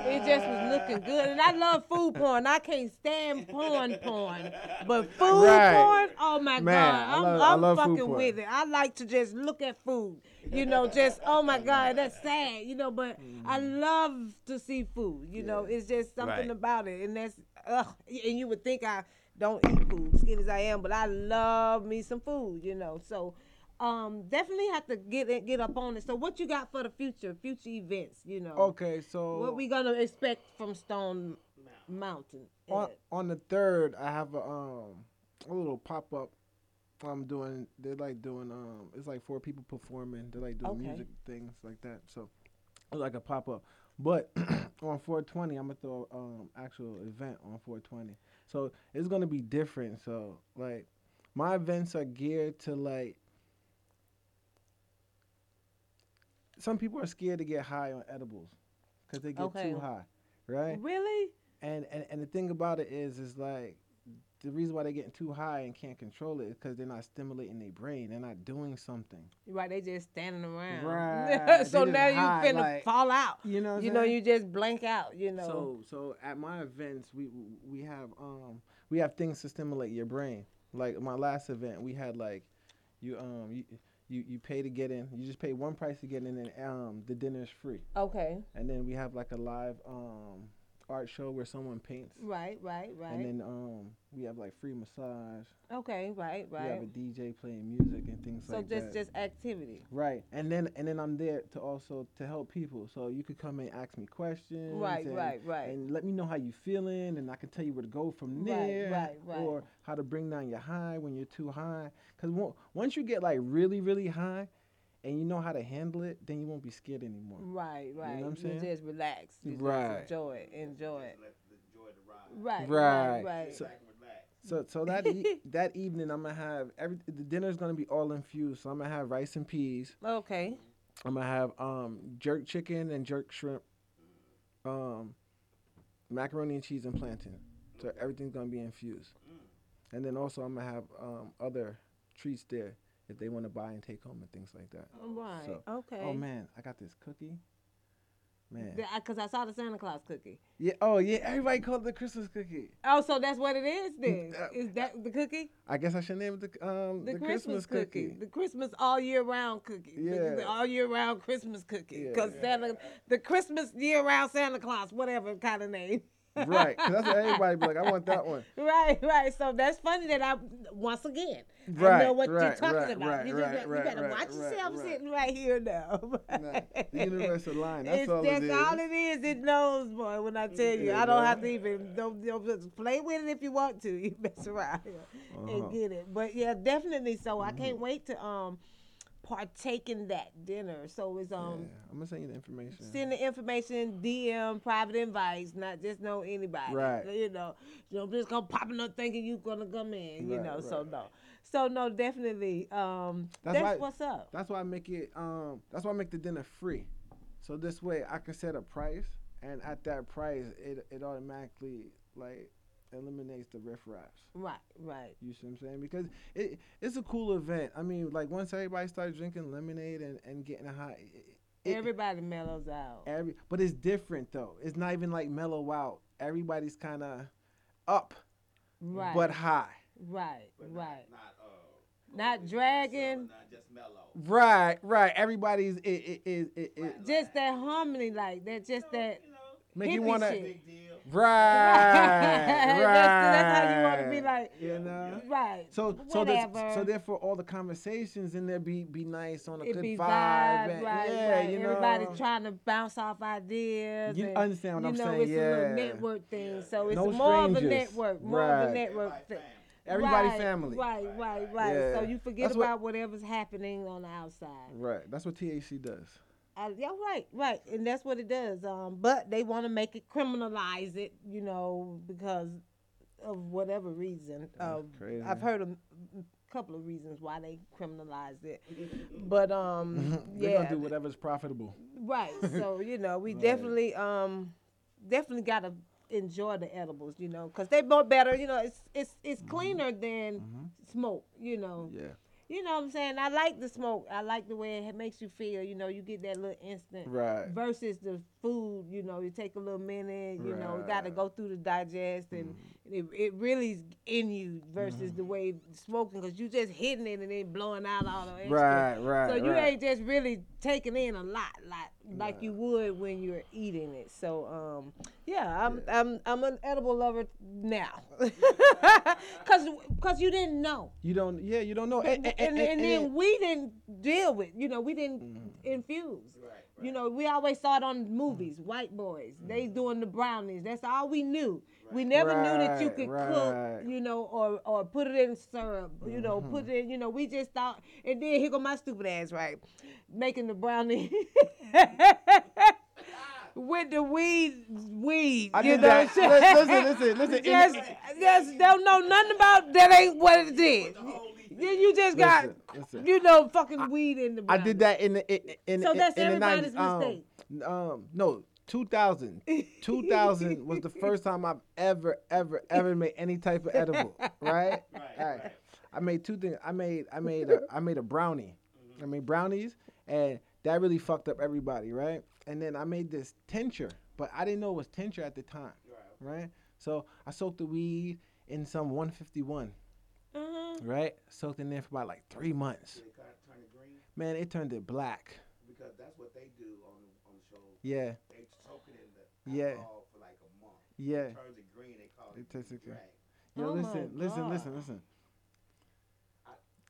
Speaker 1: It just was looking good. And I love food porn. I can't stand porn porn. But food
Speaker 2: Right.
Speaker 1: porn, oh my
Speaker 2: Man,
Speaker 1: God. I'm,
Speaker 2: love- I
Speaker 1: I'm
Speaker 2: love
Speaker 1: fucking with it. I like to just look at food. You know, just, oh my God, that's sad, you know, but I mm-hmm. love to see food. You know, it's just something
Speaker 3: Right.
Speaker 1: about it. And that's, ugh. And you would think I don't eat food, skinny as I am, but I love me some food, you know. So, um, definitely have to get it, get up on it. So, what you got for the future, future events? You know,
Speaker 2: Okay, so
Speaker 1: what we gonna expect from Stone Mountain?
Speaker 2: on on the third, I have a um a little pop up. I'm doing. They're like doing um. It's like four people performing. They're like doing
Speaker 1: Okay.
Speaker 2: music things like that. So it's like a pop up. But on 420, I'm gonna throw um actual event on 420. So it's gonna be different. So like my events are geared to like. Some people are scared to get high on edibles because they get
Speaker 1: Okay.
Speaker 2: too high, right?
Speaker 1: Really?
Speaker 2: And, and and the thing about it is, is like the reason why they're getting too high and can't control it is because they're not stimulating their brain. They're not doing something.
Speaker 1: Right? They just standing around.
Speaker 2: Right,
Speaker 1: so now
Speaker 2: just
Speaker 1: you
Speaker 2: high,
Speaker 1: finna
Speaker 2: like-
Speaker 1: fall out.
Speaker 2: You know.
Speaker 1: You
Speaker 2: I'm
Speaker 1: know, you just blank out. You know.
Speaker 2: So so at my events, we we have um we have things to stimulate your brain. Like my last event, we had like you um you. You, you pay to get in. You just pay one price to get in, and um the dinner is free.
Speaker 1: okay.
Speaker 2: And then we have like a live um art show where someone paints.
Speaker 1: Right. Right. Right.
Speaker 2: And then um we have like free massage.
Speaker 1: okay. Right. Right.
Speaker 2: We have a DJ playing music and things
Speaker 1: So
Speaker 2: like
Speaker 1: just
Speaker 2: that.
Speaker 1: So just just activity.
Speaker 2: right, and then and then I'm there to also to help people. So you could come and ask me questions.
Speaker 1: Right.
Speaker 2: and,
Speaker 1: Right. Right.
Speaker 2: And let me know how you feeling, and I can tell you where to go from
Speaker 1: Right,
Speaker 2: there.
Speaker 1: right, right.
Speaker 2: Or how to bring down your high when you're too high. Because once you get like really really high, and you know how to handle it, then you won't be scared anymore.
Speaker 1: Right, right.
Speaker 2: You what I'm saying?
Speaker 1: just relax. You just
Speaker 2: Right.
Speaker 1: enjoy it. Enjoy it.
Speaker 3: Let the joy to ride.
Speaker 1: Right,
Speaker 2: Right.
Speaker 1: right, right.
Speaker 2: So-
Speaker 3: Back and relax.
Speaker 2: So so that e- that evening I'm gonna have every the dinner's gonna be all infused. So I'm gonna have rice and peas.
Speaker 1: okay.
Speaker 2: I'm gonna have um jerk chicken and jerk shrimp, um, macaroni and cheese and plantain. So everything's gonna be infused, and then also I'm gonna have um other treats there if they want to buy and take home and things like that.
Speaker 1: Right.
Speaker 2: So-
Speaker 1: okay.
Speaker 2: Oh man, I got this cookie. Man,
Speaker 1: Because I saw the Santa Claus cookie.
Speaker 2: yeah. Oh yeah, everybody called it the Christmas cookie.
Speaker 1: Oh, so that's what it is then?
Speaker 2: Uh,
Speaker 1: Is that the cookie?
Speaker 2: I guess I should name it the um
Speaker 1: The,
Speaker 2: the,
Speaker 1: Christmas, cookie.
Speaker 2: cookie.
Speaker 1: The Christmas all year round cookie. The- the
Speaker 2: Yeah.
Speaker 1: all year round Christmas cookie.
Speaker 2: Yeah.
Speaker 1: Because Santa, the Christmas year round Santa Claus, whatever kind of name.
Speaker 2: Right, that's what everybody be like. I want that one.
Speaker 1: Right, right. So that's funny that I once again I know
Speaker 2: Right,
Speaker 1: what you're
Speaker 2: right,
Speaker 1: talking
Speaker 2: right,
Speaker 1: about.
Speaker 2: right,
Speaker 1: you, just,
Speaker 2: right,
Speaker 1: you
Speaker 2: right,
Speaker 1: better
Speaker 2: right,
Speaker 1: watch
Speaker 2: right,
Speaker 1: yourself
Speaker 2: right.
Speaker 1: sitting right here now.
Speaker 2: Nah, the universal line. That's
Speaker 1: it's,
Speaker 2: all
Speaker 1: that's
Speaker 2: it is.
Speaker 1: all it is. It knows, boy. When I tell you,
Speaker 2: Yeah,
Speaker 1: I don't have to even don't, don't just play with it if you want to. You mess around here
Speaker 2: Uh-huh.
Speaker 1: and get it. But yeah, definitely. So I
Speaker 2: Mm-hmm.
Speaker 1: can't wait to um partake in that dinner. So it's um.
Speaker 2: yeah, I'm gonna send you the information.
Speaker 1: Send the information, DM, private invites, not just know anybody.
Speaker 2: Right.
Speaker 1: You know, you don't just come popping up thinking you gonna come in. You
Speaker 2: Right,
Speaker 1: know, so no, so no, definitely. Um,
Speaker 2: That's
Speaker 1: that's,
Speaker 2: why-
Speaker 1: what's up.
Speaker 2: That's why I make it. Um, that's why I make the dinner free. So this way I can set a price, and at that price, it it automatically like eliminates the riffraffs.
Speaker 1: Right, right.
Speaker 2: You see what I'm saying? Because it it's a cool event. I mean, like once everybody starts drinking lemonade and, and getting high, it, it-
Speaker 1: Everybody mellows out.
Speaker 2: every but it's different though. It's not even like mellow out. Everybody's kind of up,
Speaker 1: Right,
Speaker 2: but high.
Speaker 1: right,
Speaker 3: But
Speaker 1: right.
Speaker 3: Not, not, uh,
Speaker 1: Not
Speaker 3: cold,
Speaker 1: dragging.
Speaker 3: Not just mellow.
Speaker 2: Right, right. Everybody's it it it, it, it
Speaker 1: Just that harmony, like that. Just that.
Speaker 3: You know,
Speaker 2: make you wanna
Speaker 1: shit.
Speaker 3: big deal.
Speaker 2: Right, right.
Speaker 1: That's- that's how you wanna be like,
Speaker 2: you know.
Speaker 1: Right.
Speaker 2: So so this,
Speaker 1: whatever.
Speaker 2: so therefore all the conversations in there be be nice on a
Speaker 1: it
Speaker 2: good
Speaker 1: be
Speaker 2: vibe,
Speaker 1: vibe,
Speaker 2: and,
Speaker 1: right,
Speaker 2: yeah,
Speaker 1: right.
Speaker 2: you know.
Speaker 1: Everybody's trying to bounce off ideas.
Speaker 2: You
Speaker 1: and,
Speaker 2: understand what
Speaker 1: you
Speaker 2: I'm
Speaker 1: know,
Speaker 2: saying?
Speaker 1: it's a little network thing. So it's
Speaker 2: No
Speaker 1: more of a network, more of a network thing.
Speaker 2: Everybody
Speaker 1: right,
Speaker 2: family.
Speaker 1: Right, right, right.
Speaker 2: Yeah.
Speaker 1: So you forget
Speaker 2: That's what-
Speaker 1: about whatever's happening on the outside.
Speaker 2: Right. That's what THC does.
Speaker 1: Uh, yeah, right, right, and that's what it does. Um, but they want to make it criminalize it, you know, because of whatever reason. Um,
Speaker 2: crazy.
Speaker 1: I've heard a couple of reasons why they criminalized it, but um,
Speaker 2: They're
Speaker 1: yeah,
Speaker 2: gonna do whatever's profitable.
Speaker 1: right. So you know, we
Speaker 2: Right.
Speaker 1: definitely um, definitely gotta enjoy the edibles, you know, because they more better. You know, it's it's it's cleaner than
Speaker 2: Mhm.
Speaker 1: smoke. You know,
Speaker 2: Yeah.
Speaker 1: You know what I'm saying? I like the smoke. I like the way it makes you feel. You know, you get that little instant.
Speaker 2: Right.
Speaker 1: Versus the food, you know, you take a little minute. You know, you got to go through the digest, and
Speaker 2: Mm-hmm.
Speaker 1: It, it really's in you. Versus the way smoking, because you just hitting it and then blowing out all the extra.
Speaker 2: Right, right.
Speaker 1: So you
Speaker 2: right.
Speaker 1: ain't just really taking in a lot, like like you would when you're eating it. So um, yeah, I'm I'm I'm an edible lover now, cause cause you didn't know,
Speaker 2: You don't. Yeah, you don't know.
Speaker 1: and, and, and, then we didn't deal with, you know, we didn't
Speaker 2: Mm-hmm.
Speaker 1: infuse. You know, we always saw it on movies, white boys. They doing the brownies. That's all we knew. We never knew that you could
Speaker 2: right.
Speaker 1: cook, you know, or or put it in syrup, you know,
Speaker 2: Mm-hmm.
Speaker 1: put it in, you know, we just thought and then here go my stupid ass, right? Making the brownie with the weed weed.
Speaker 2: I
Speaker 1: you
Speaker 2: did
Speaker 1: know
Speaker 2: that. Listen, listen, listen, listen.
Speaker 1: Just, just don't know nothing about that ain't what it is. Then you just got
Speaker 2: Listen, listen.
Speaker 1: you know fucking weed in the
Speaker 2: I did that in the in, in,
Speaker 1: So
Speaker 2: in,
Speaker 1: that's
Speaker 2: in the
Speaker 1: everybody's
Speaker 2: 90s. Um. Um, no, 2000. 2000 was the first time I've ever, ever, ever made any type of edible. Right?
Speaker 3: Right,
Speaker 2: I made two things. I made, I made, a, I made a brownie. I made brownies, and that really fucked up everybody. Right? And then I made this tincture, but I didn't know it was tincture at the time. Right? So I soaked the weed in some 151.
Speaker 1: Uh-huh.
Speaker 2: Right? Soaked in there for about like three months.
Speaker 3: They kind of turn it green
Speaker 2: Man, it turned it black.
Speaker 3: because that's what they do on the, on the show.
Speaker 2: Yeah,
Speaker 3: They soak it in the
Speaker 2: Yeah.
Speaker 3: alcohol for like a month.
Speaker 2: yeah.
Speaker 3: It turns it green. They call it,
Speaker 2: It tastes
Speaker 3: green drag.
Speaker 2: Yo,
Speaker 1: Oh my
Speaker 2: listen, listen, listen, listen,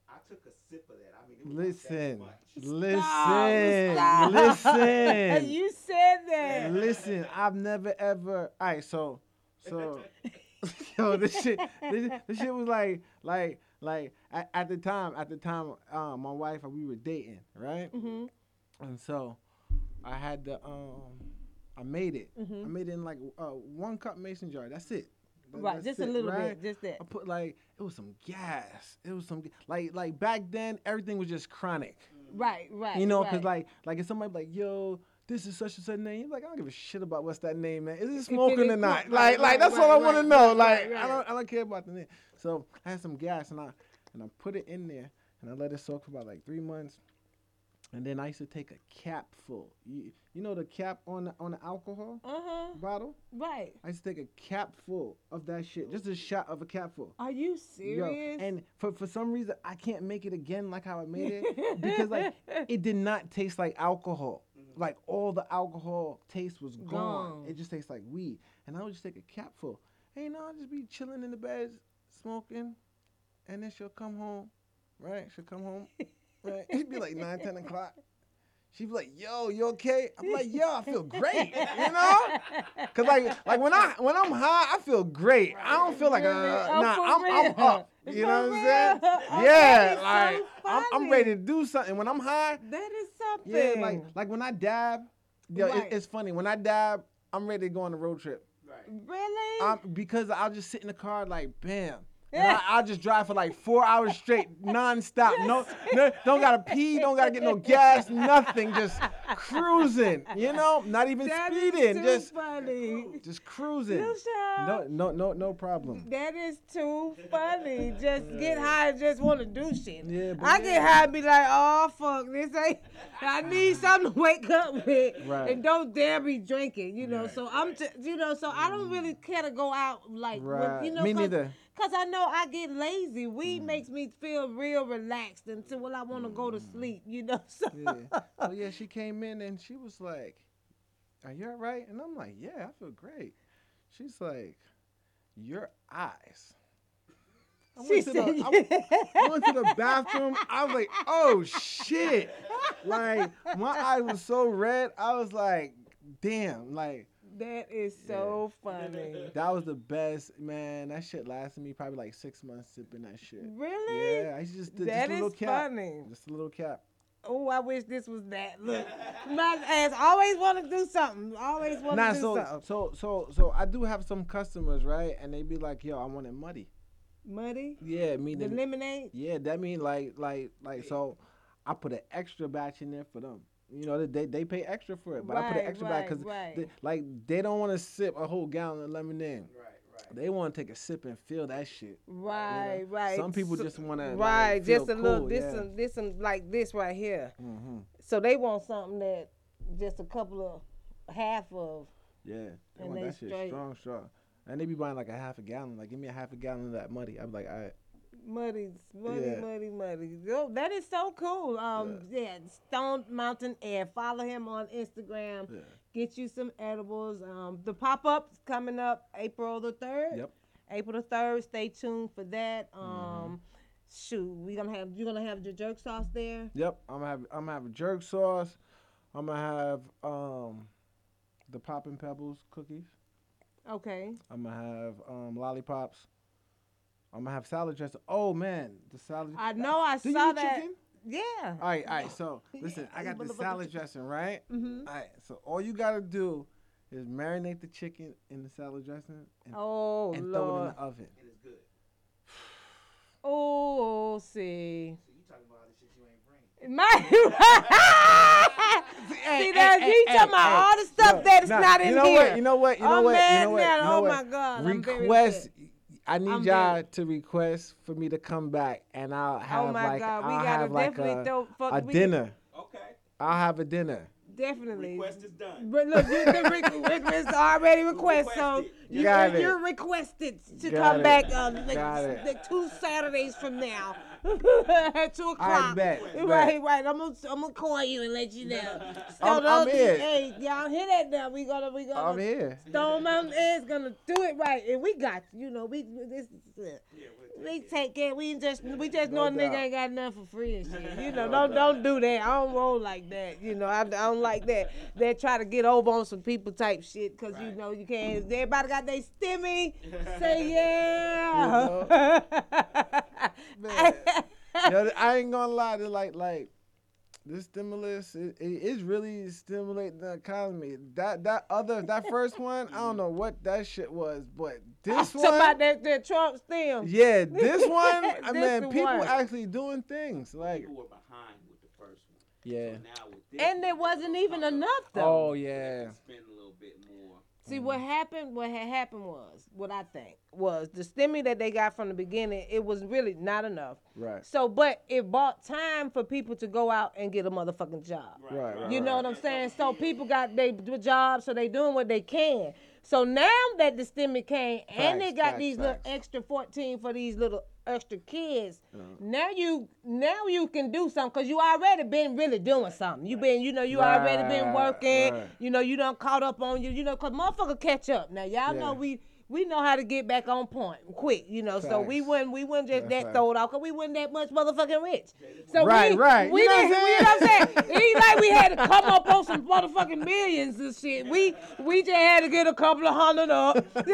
Speaker 3: I took a sip of that. I mean, it was not
Speaker 2: listen,
Speaker 3: much.
Speaker 2: listen,
Speaker 1: Stop.
Speaker 2: listen,
Speaker 1: you said that.
Speaker 2: listen. I've never ever. All right, so, so, yo, this shit, this, this shit was like, like, like at, at the time, at the time, um, my wife and we were dating, right?
Speaker 1: hmm
Speaker 2: And so, I had the um, I made it. I made it in like uh, one cup mason jar. That's it. That-
Speaker 1: Right,
Speaker 2: that's
Speaker 1: just a little
Speaker 2: right?
Speaker 1: bit, just that.
Speaker 2: I put like it was some gas. It was some like like back then everything was just chronic.
Speaker 1: Right, right.
Speaker 2: You know,
Speaker 1: right.
Speaker 2: cause like like if somebody like yo. This is such and such name. You're like, I don't give a shit about what's that name, man. Is it smoking or not?
Speaker 1: Right,
Speaker 2: Like, like that's all I want to know. Like, I don't, I don't care about the name. So I had some gas and I and I put it in there and I let it soak for about like three months. And then I used to take a cap full. You, you know the cap on the on the alcohol
Speaker 1: Uh-huh.
Speaker 2: bottle?
Speaker 1: Right.
Speaker 2: I used to take a cap full of that shit. Just a shot of a cap full.
Speaker 1: Are you
Speaker 2: Yo,
Speaker 1: serious?
Speaker 2: and for for some reason I can't make it again like how I made it because like it did not taste like alcohol. Like all the alcohol taste was gone.
Speaker 1: Gone.
Speaker 2: It just tastes like weed. And I would just take a cap full. Hey, no, I'll just be chilling in the bed smoking, and then she'll come home, right? She'll come home, right? It'd be like nine, ten o'clock. She'd be like, "Yo, you okay?" I'm like, "Yo, I feel great," you know. Cause like, like when I when I'm high, I feel great. I don't feel like uh,
Speaker 1: Really? Oh,
Speaker 2: nah, I'm, I'm up. You know what I'm saying? Yeah, like I'm, I'm ready to do something. When I'm high,
Speaker 1: That is something.
Speaker 2: yeah, like like when I dab, yo,
Speaker 1: Right.
Speaker 2: it, it's funny. When I dab, I'm ready to go on a road trip.
Speaker 3: Right.
Speaker 1: really?
Speaker 2: Um, because I'll just sit in the car like bam. I, I'll just drive for like four hours straight, nonstop. No, no, don't gotta pee, don't gotta get no gas, nothing. Just cruising, you know, not even
Speaker 1: That
Speaker 2: speeding,
Speaker 1: too
Speaker 2: just
Speaker 1: funny.
Speaker 2: just cruising. No, no, no, no problem.
Speaker 1: That is too funny. Just get high and just want to do shit.
Speaker 2: Yeah, but
Speaker 1: I get
Speaker 2: yeah.
Speaker 1: high and be like, oh fuck, this ain't. I need uh-huh. something to wake up with,
Speaker 2: Right.
Speaker 1: and don't dare be drinking. You know, so I'm, t- you know, so I don't really care to go out like, with, you know,
Speaker 2: Me neither.
Speaker 1: Cause I know I get lazy. Weed mm. makes me feel real relaxed until well, I want to go to mm. sleep. You know, so
Speaker 2: Yeah. So yeah, she came in and she was like, "Are you all right?" And I'm like, "Yeah, I feel great." She's like, "Your eyes." I
Speaker 1: she
Speaker 2: to
Speaker 1: said,
Speaker 2: the, I, I went to the bathroom. I was like, "Oh shit!" Like my eyes were so red. I was like, "Damn!" Like
Speaker 1: that is so funny.
Speaker 2: that was the best, man. That shit lasted me probably like six months sipping that shit.
Speaker 1: Really?
Speaker 2: Yeah, I used to just just a little
Speaker 1: is
Speaker 2: cap,
Speaker 1: funny.
Speaker 2: just a little cap.
Speaker 1: Oh, I wish this was that. Look, my ass always want to do something. Always want to
Speaker 2: Nah,
Speaker 1: do
Speaker 2: so
Speaker 1: something.
Speaker 2: so so so I do have some customers, right? And they be like, "Yo, I want it muddy."
Speaker 1: Muddy,
Speaker 2: Yeah, me
Speaker 1: the
Speaker 2: the
Speaker 1: lemonade.
Speaker 2: yeah. That mean like like like so. I put an extra batch in there for them. You know, they they pay extra for it, but I put an extra batch
Speaker 1: right,
Speaker 2: because
Speaker 1: right.
Speaker 2: like they don't want to sip a whole gallon of lemonade.
Speaker 3: Right. Right.
Speaker 2: They want to take a sip and feel that shit.
Speaker 1: Right, right.
Speaker 2: Some people
Speaker 1: So-
Speaker 2: just want to
Speaker 1: right,
Speaker 2: like, feel
Speaker 1: just a little this
Speaker 2: yeah.
Speaker 1: and this and like this right here.
Speaker 2: Mm-hmm.
Speaker 1: So they want something that just a couple of half of.
Speaker 2: Yeah, they
Speaker 1: And
Speaker 2: want
Speaker 1: they
Speaker 2: that shit
Speaker 1: straight.
Speaker 2: strong, strong. And they be buying like a half a gallon. Like, give me a half a gallon of that muddy. I'm like, all right.
Speaker 1: Muddy, muddy,
Speaker 2: Yeah.
Speaker 1: muddy, muddy. Yo, that is so cool. Um, yeah. Stone Mountain Air. Follow him on Instagram.
Speaker 2: Yeah.
Speaker 1: Get you some edibles. Um, the pop up's coming up April the third.
Speaker 2: Yep.
Speaker 1: April the third. Stay tuned for that. Um,
Speaker 2: Mm-hmm.
Speaker 1: shoot, we gonna have you gonna have your jerk sauce there.
Speaker 2: Yep. I'm gonna have I'm gonna have a jerk sauce. I'm gonna have um the poppin' pebbles cookies.
Speaker 1: Okay.
Speaker 2: I'm gonna have um lollipops. I'm gonna have salad dressing. Oh man, the salad. Dressing.
Speaker 1: I know. I
Speaker 2: Do you
Speaker 1: saw
Speaker 2: eat
Speaker 1: that.
Speaker 2: chicken?
Speaker 1: Yeah.
Speaker 2: All right, all right. So listen, I got the salad dressing, right?
Speaker 1: Mm-hmm.
Speaker 2: All right. So all you gotta do is marinate the chicken in the salad dressing and,
Speaker 1: Oh
Speaker 2: and throw it in the oven.
Speaker 3: And it's good.
Speaker 1: Oh, see.
Speaker 3: So you talking about all the shit you ain't bringing.
Speaker 1: My
Speaker 2: Hey,
Speaker 1: See that
Speaker 2: hey,
Speaker 1: you
Speaker 2: hey,
Speaker 1: talking about
Speaker 2: hey,
Speaker 1: all the stuff
Speaker 2: yo,
Speaker 1: that's
Speaker 2: nah,
Speaker 1: not in
Speaker 2: you know
Speaker 1: here.
Speaker 2: What, you know what? You know
Speaker 1: I'm
Speaker 2: what?
Speaker 1: mad
Speaker 2: you know what?
Speaker 1: now.
Speaker 2: You know
Speaker 1: Oh
Speaker 2: what?
Speaker 1: my God, I'm very
Speaker 2: Request.
Speaker 1: Upset.
Speaker 2: I need
Speaker 1: I'm
Speaker 2: y'all
Speaker 1: very-
Speaker 2: to request for me to come back, and I'll have
Speaker 1: Oh
Speaker 2: like
Speaker 1: God,
Speaker 2: I'll
Speaker 1: gotta
Speaker 2: have like a,
Speaker 1: throw for,
Speaker 2: a dinner.
Speaker 3: Okay.
Speaker 2: I'll have a dinner.
Speaker 1: Definitely.
Speaker 3: Request is done.
Speaker 1: But look, you, the request already request, so
Speaker 3: requested.
Speaker 1: you,
Speaker 2: Got it.
Speaker 1: you're requested to
Speaker 2: Got
Speaker 1: come
Speaker 2: it.
Speaker 1: back uh, like,
Speaker 2: Got
Speaker 1: like two Saturdays from now at two
Speaker 2: I
Speaker 1: o'clock.
Speaker 2: bet,
Speaker 1: Right, right. I'm gonna I'm gonna call you and let you know. So
Speaker 2: I'm- I'm
Speaker 1: don't- Hey, y'all hear that now? We gonna we gonna
Speaker 2: I'm here.
Speaker 1: Stone Mountain is gonna do it right, and we got you. You know, we this. Uh,
Speaker 3: Yeah,
Speaker 1: we take care. We just we just know a nigga ain't got nothing for free and shit. You know, don't don't do that. I don't roll like that. You know, I, I don't like that. They try to get over on some people type shit because you know you can't. Everybody got their stimmy. Say yeah.
Speaker 2: Man. Yo, I ain't gonna lie. To like like this stimulus, it, it, it's really stimulating the economy. That that other that first one, I don't know what that shit was, but this
Speaker 1: Talk about
Speaker 2: one,
Speaker 1: that, that Trump stem.
Speaker 2: yeah, this one, I
Speaker 1: This
Speaker 2: mean, people
Speaker 1: one.
Speaker 2: actually doing things like
Speaker 3: People were behind with the first one.
Speaker 2: yeah.
Speaker 3: So now with this
Speaker 1: And there wasn't even enough though.
Speaker 2: Oh yeah.
Speaker 3: Spend a little.
Speaker 1: See what happened? What had happened was what I think was the stimmy that they got from the beginning. It was really not enough.
Speaker 2: Right.
Speaker 1: So, but it bought time for people to go out and get a motherfucking job.
Speaker 2: Right, right,
Speaker 1: You know what I'm saying? So people got their jobs, so they doing what they can. So now that the stimmy came and they got
Speaker 2: facts,
Speaker 1: these
Speaker 2: facts.
Speaker 1: little extra 14 for these little extra kids, uh-huh. now you now you can do something because you already been really doing something. You been, you know, you already been working.
Speaker 2: right.
Speaker 1: You know, you done caught up on you. You know, cause motherfucker catch up. Now y'all know we. We know how to get back on point quick, you know. So we wouldn't we wouldn't just that
Speaker 2: facts.
Speaker 1: throw it off because we wasn't that much motherfucking rich. So
Speaker 2: Right,
Speaker 1: we,
Speaker 2: right.
Speaker 1: We
Speaker 2: You know
Speaker 1: didn't,
Speaker 2: what I'm
Speaker 1: you know what I'm saying? it ain't like we had to come up on some motherfucking millions and shit. We we just had to get a couple of hundred up. you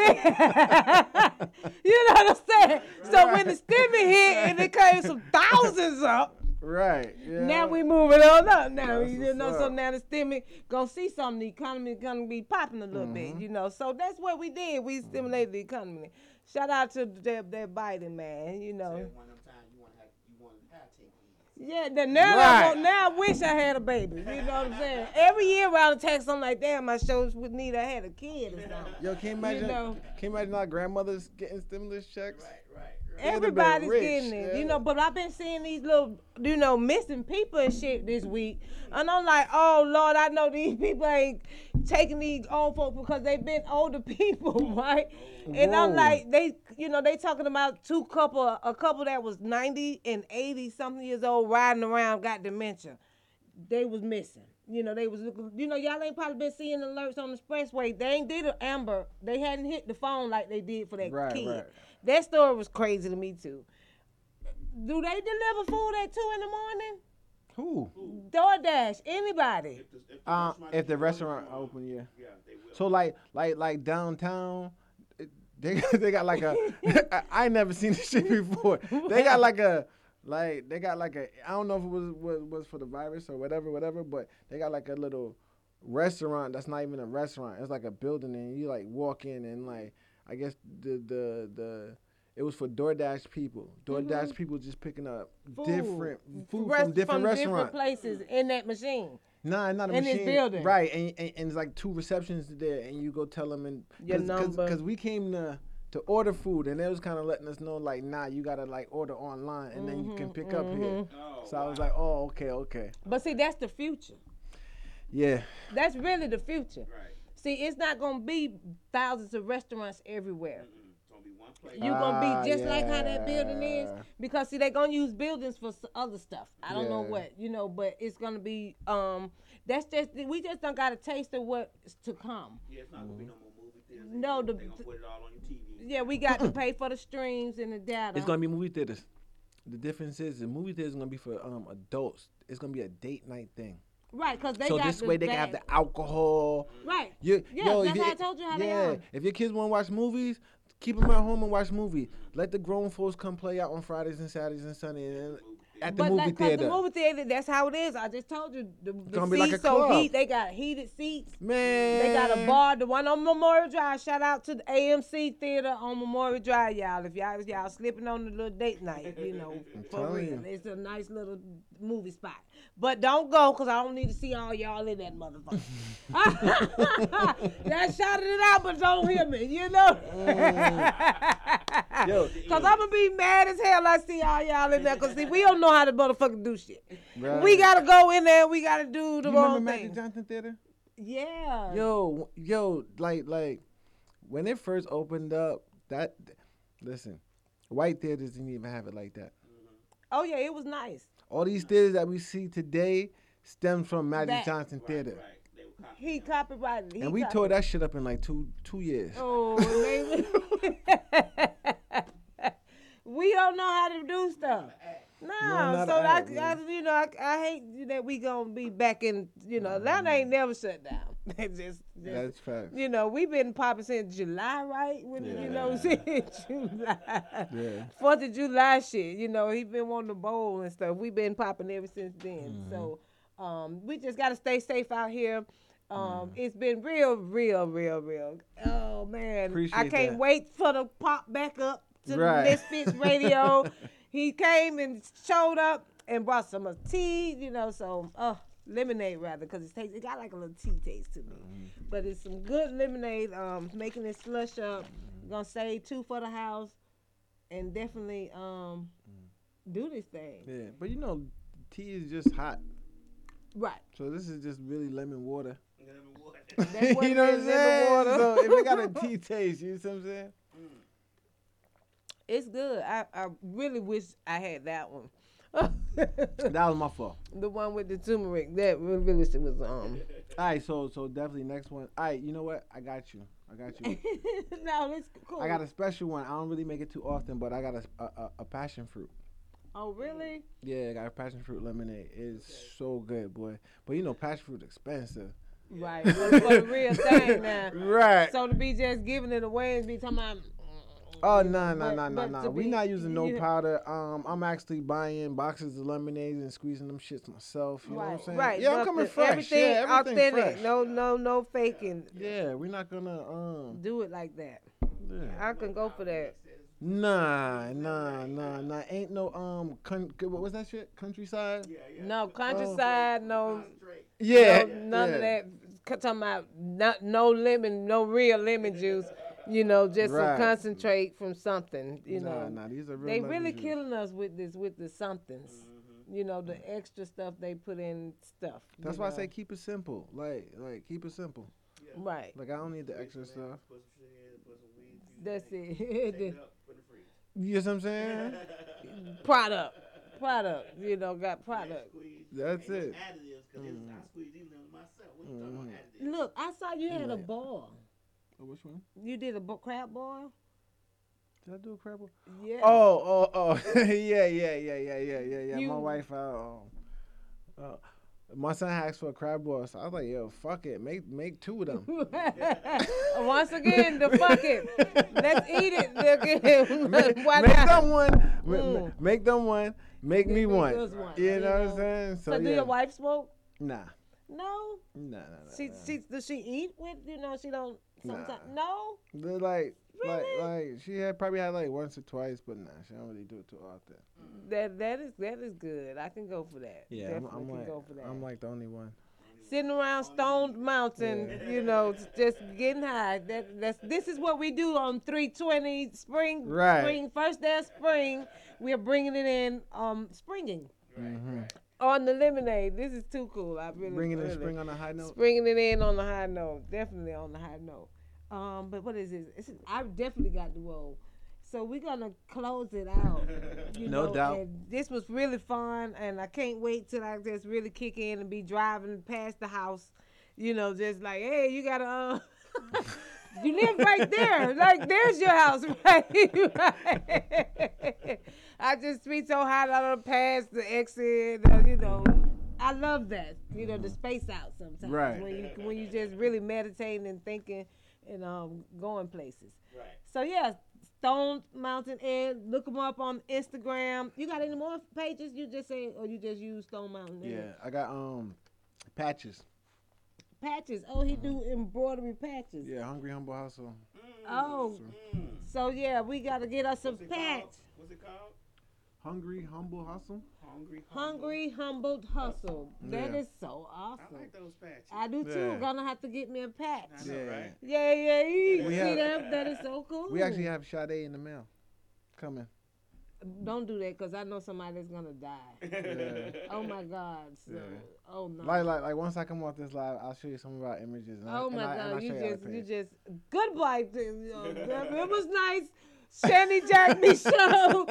Speaker 1: know what I'm saying? So when the stimmy hit and it came some thousands up,
Speaker 2: Right. Yeah.
Speaker 1: now we moving on up. Now
Speaker 2: That's
Speaker 1: you
Speaker 2: what's
Speaker 1: know, so now the stimmy gonna see something. The economy gonna be popping a little bit,
Speaker 2: Mm-hmm.
Speaker 1: you know. So that's what we did. We stimulated the economy. Shout out to that, that Biden man, you know.
Speaker 3: One of them times you want to have you want to have take these.
Speaker 1: Yeah, then now, I
Speaker 2: Right.
Speaker 1: want, now I wish I had a baby. You know what I'm saying? Every year around the text, I'm like, damn, my shows would need I had a kid or something.
Speaker 2: Yo, can you imagine?
Speaker 1: know.
Speaker 2: Can you imagine our grandmothers getting stimulus checks?
Speaker 3: Right, right, right.
Speaker 2: They'd have been
Speaker 1: Everybody's getting it, you know. But I've been seeing these little, you know, missing people and shit this week, and I'm like, oh Lord, I know these people ain't taking these old folks because they've been older people, right? And I'm like, they, you know, they talking about two couple, a couple that was 90 and 80 something years old riding around, got dementia. They was missing. You know, they was. You know, y'all ain't probably been seeing alerts on the expressway. They ain't did an amber. They hadn't hit the phone like they did for that
Speaker 2: Right,
Speaker 1: kid.
Speaker 2: right.
Speaker 1: That story was crazy to me too. Do they deliver food at two in the morning?
Speaker 2: Who?
Speaker 1: DoorDash, anybody.
Speaker 3: If the, if the
Speaker 2: Uh,
Speaker 3: restaurant
Speaker 2: if the restaurant
Speaker 3: open,
Speaker 2: open, yeah.
Speaker 3: yeah, they will.
Speaker 2: So like like like downtown, they they got like a I, I ain't never seen this shit before. They got like a like they got like a I don't know if it was was, was for the virus or whatever whatever, but they got like a little restaurant that's not even a restaurant. It's like a building and you like walk in and like I guess the the the it was for DoorDash people. DoorDash mm-hmm. people just picking up
Speaker 1: Food.
Speaker 2: different food
Speaker 1: Rest-
Speaker 2: from different restaurants.
Speaker 1: different places in that machine.
Speaker 2: Nah, not a
Speaker 1: In this
Speaker 2: machine.
Speaker 1: building.
Speaker 2: Right, and, and, and it's like two receptions there, and you go tell them and
Speaker 1: Your
Speaker 2: cause,
Speaker 1: number.
Speaker 2: Because we came to to order food, and they was kind of letting us know like, nah, you gotta like order online, and then you can mm-hmm, pick up here.
Speaker 3: Oh,
Speaker 2: So I was like, oh, okay, okay,
Speaker 1: But see, that's the future.
Speaker 2: yeah,
Speaker 1: That's really the future.
Speaker 3: right.
Speaker 1: See, it's not gonna be thousands of restaurants everywhere.
Speaker 3: It's gonna be one place.
Speaker 1: You gonna
Speaker 2: Ah,
Speaker 1: be just like how that building is because see they're gonna use buildings for other stuff. I don't know what you know, but it's gonna be um. That's just we just don't got a taste of what's to come.
Speaker 3: Yeah, it's not gonna be no more movie theaters.
Speaker 1: No, the-
Speaker 3: gonna put it all on your TV.
Speaker 1: Yeah, we got to pay for the streams and the data.
Speaker 2: it's gonna be movie theaters. The difference is the movie theaters gonna be for um adults. It's gonna be a date night thing.
Speaker 1: Right because they
Speaker 2: so
Speaker 1: got
Speaker 2: this
Speaker 1: the
Speaker 2: way they can have the alcohol.
Speaker 1: right.
Speaker 2: You,
Speaker 1: Yeah,
Speaker 2: yo,
Speaker 1: that's
Speaker 2: if
Speaker 1: how I told you how they
Speaker 2: yeah,
Speaker 1: are.
Speaker 2: if your kids want to watch movies, keep them at home and watch movies. Let the grown folks come play out on Fridays and Saturdays and Sundays and at the
Speaker 1: but
Speaker 2: movie
Speaker 1: like,
Speaker 2: theater.
Speaker 1: the movie theater, that's how it is. I just told you the, the
Speaker 2: gonna be like a
Speaker 1: so
Speaker 2: club.
Speaker 1: heat. They got heated seats.
Speaker 2: Man,
Speaker 1: They got a bar, the one on Memorial Drive. Shout out to the AMC Theater on Memorial Drive, y'all. If y'all y'all slipping on the little date night, you know, for real,
Speaker 2: you.
Speaker 1: it's a nice little movie spot. But don't go, cause I don't need to see all y'all in that motherfucker. Y'all shouted it out, but don't hear me, you know.
Speaker 2: Yo.
Speaker 1: Cause I'm gonna be mad as hell. I see all y'all in there, cause see, we don't know how to motherfucker do shit.
Speaker 2: Right.
Speaker 1: We gotta go in there. We gotta do the
Speaker 2: You remember
Speaker 1: wrong
Speaker 2: Magic
Speaker 1: thing.
Speaker 2: Johnson Theater?
Speaker 1: Yeah.
Speaker 2: Yo, yo, like, like, when it first opened up, that, listen, white theaters didn't even have it like that.
Speaker 1: Oh yeah, it was nice.
Speaker 2: All these theaters that we see today stems from Magic
Speaker 1: That-
Speaker 2: Johnson
Speaker 3: Right,
Speaker 2: Theater,
Speaker 3: right. They were copying
Speaker 1: He copyrighted. He
Speaker 2: and we
Speaker 1: copi-
Speaker 2: tore that shit up in like two two years.
Speaker 1: Oh, maybe. we don't know how to do stuff. No, so I, I, you know, I, I hate that we gonna be back in. You know, Atlanta ain't never shut down. Just, just
Speaker 2: That's facts.
Speaker 1: you know, we've been popping since July, right? When you know, since July.
Speaker 2: Yeah.
Speaker 1: Fourth of July shit. You know, he been wanting to bowl and stuff. We've been popping ever since then. So um, we just gotta stay safe out here. Um, It's been real, real, real, real. Oh man, I can't
Speaker 2: that.
Speaker 1: wait for the pop back up to
Speaker 2: Right.
Speaker 1: the Misfits Radio. he came and showed up and brought some of tea. You know, so uh, lemonade rather, cause it tastes. It got like a little tea taste to me, but it's some good lemonade. Um, making it slush up. Gonna save two for the house and definitely um do this thing.
Speaker 2: Yeah, but you know, tea is just hot,
Speaker 1: Right.
Speaker 2: so this is just really lemon water.
Speaker 1: Lemon water.
Speaker 2: you know what I'm
Speaker 1: lemon
Speaker 2: saying?
Speaker 1: water.
Speaker 2: So if it got a tea taste, you know what I'm saying?
Speaker 1: It's good. I, I really wish I had that one.
Speaker 2: That was my fault.
Speaker 1: the one with the turmeric. That really really wish it was um
Speaker 2: All right, so so definitely next one. All right, you know what? I got you. I got you.
Speaker 1: No, it's cool.
Speaker 2: I got a special one. I don't really make it too often, but I got a a, a, a passion fruit.
Speaker 1: Oh really?
Speaker 2: Yeah, I got a passion fruit lemonade. It's so good, boy. But you know, passion fruit expensive.
Speaker 1: Right. For, for the real thing now.
Speaker 2: Right.
Speaker 1: So to be just giving it away and be talking about
Speaker 2: Oh no no no no no! We not using no powder. Um, I'm actually buying boxes of lemonades and squeezing them shits myself. You know what I'm saying?
Speaker 1: right.
Speaker 2: Yeah, I'm coming
Speaker 1: the-
Speaker 2: fresh.
Speaker 1: Everything
Speaker 2: yeah, everything
Speaker 1: authentic.
Speaker 2: fresh.
Speaker 1: No no no faking.
Speaker 2: Yeah, we're not gonna um.
Speaker 1: Do it like that.
Speaker 2: Yeah.
Speaker 1: I can go for that.
Speaker 2: Nah, nah, nah, nah. Ain't no um. Con- what was that shit? Countryside. Yeah, yeah.
Speaker 1: No countryside, no
Speaker 2: Yeah.
Speaker 1: no, none
Speaker 2: yeah.
Speaker 1: of that. C- Talking about not, no lemon, no real lemon juice. You know, just
Speaker 2: Right.
Speaker 1: some concentrate from something. You
Speaker 2: nah,
Speaker 1: know,
Speaker 2: nah. These are real.
Speaker 1: they
Speaker 2: lemon
Speaker 1: really
Speaker 2: juice.
Speaker 1: killing us with this, with the somethings. Mm-hmm. You know, the extra stuff they put in stuff.
Speaker 2: That's why I say keep it simple. Like, like keep it simple.
Speaker 1: right.
Speaker 2: Like I don't need the extra stuff.
Speaker 1: That's it.
Speaker 2: You know what I'm saying?
Speaker 1: product, product. You know, got product.
Speaker 2: That's it. Mm-hmm.
Speaker 1: Look, I saw you had a ball.
Speaker 2: Oh, which one?
Speaker 1: You did a bo- crab ball.
Speaker 2: Did I do a crab boil?
Speaker 1: Yeah.
Speaker 2: Oh, oh, oh, yeah, yeah, yeah, yeah, yeah, yeah, yeah.
Speaker 1: You-
Speaker 2: My wife, uh, uh, my son asked for a crab boil, so I was like, "Yo, fuck it, make make two of them."
Speaker 1: Once again, the fuck it. Let's eat it. Again.
Speaker 2: make,
Speaker 1: Why
Speaker 2: make them one, ma- ma-
Speaker 1: Mm.
Speaker 2: make them one, make me
Speaker 1: Make
Speaker 2: one.
Speaker 1: us one,
Speaker 2: You
Speaker 1: you
Speaker 2: know what. I'm saying? So,
Speaker 1: So, do your wife smoke?
Speaker 2: Nah,
Speaker 1: No.
Speaker 2: nah, nah, nah.
Speaker 1: She
Speaker 2: nah.
Speaker 1: she does she eat with you know she don't sometimes
Speaker 2: Nah.
Speaker 1: no.
Speaker 2: They're like,
Speaker 1: Really?
Speaker 2: like, like she had probably had like once or twice, but nah, she don't really do it too often.
Speaker 1: That that is that is good. I can go for that.
Speaker 2: Yeah, I'm, I'm
Speaker 1: can
Speaker 2: like,
Speaker 1: go for that.
Speaker 2: I'm like the only one.
Speaker 1: sitting around Stone Mountain, you know, just getting high. That that's this is what we do on 320 spring,
Speaker 2: Right.
Speaker 1: spring first day of spring. We are bringing it in, um, springing
Speaker 2: hmm
Speaker 1: on the lemonade. This is too cool. I really
Speaker 2: Bringing in
Speaker 1: really-
Speaker 2: spring on a high note.
Speaker 1: Springing it in on the high note, definitely on the high note. Um, but what is this? It's, I definitely got the roll. So we're gonna close it out. You
Speaker 2: No
Speaker 1: know,
Speaker 2: doubt.
Speaker 1: This was really fun, and I can't wait till I just really kick in and be driving past the house. You know, just like, hey, you gotta. Uh, you live right there. Like, there's your house, right? right. I just be so hot out of the past the exit. Uh, you know, I love that. You know, the space out sometimes
Speaker 2: Right.
Speaker 1: when you when you just really meditating and thinking and um going places.
Speaker 3: Right.
Speaker 1: So yeah, Stone Mountain Ed. Look them up on Instagram. You got any more pages? You just say, or you just use Stone Mountain Ed?
Speaker 2: Yeah, I got um patches.
Speaker 1: Patches. Oh, he do embroidery patches.
Speaker 2: Yeah, hungry humble hustle.
Speaker 1: Oh,
Speaker 3: Mm.
Speaker 1: so yeah, we gotta get us some
Speaker 3: What's it
Speaker 1: patch.
Speaker 3: called? What's it called?
Speaker 2: Hungry humble hustle.
Speaker 3: Hungry. Humble.
Speaker 1: Hungry, humbled hustle. That
Speaker 2: Yeah.
Speaker 1: is so awesome.
Speaker 3: I
Speaker 1: awesome.
Speaker 3: like those patches.
Speaker 1: I do too.
Speaker 2: Yeah.
Speaker 1: Gonna have to get me a patch.
Speaker 3: I know,
Speaker 2: Yeah.
Speaker 3: right?
Speaker 1: Yeah, yeah, yeah.
Speaker 2: We
Speaker 1: See
Speaker 2: have-
Speaker 1: that? That is so cool.
Speaker 2: We actually have Sade in the mail coming.
Speaker 1: Don't do that because I know somebody's gonna die.
Speaker 2: Yeah.
Speaker 1: Oh my God. So,
Speaker 2: Yeah.
Speaker 1: oh no.
Speaker 2: Like, like, like once I come off this live, I'll show you some of our images. And I,
Speaker 1: oh
Speaker 2: and
Speaker 1: my
Speaker 2: and
Speaker 1: God.
Speaker 2: I'll
Speaker 1: You
Speaker 2: show you
Speaker 1: just,
Speaker 2: pay
Speaker 1: you just, goodbye. To, you know, it was nice. Shanny Jack Me Show.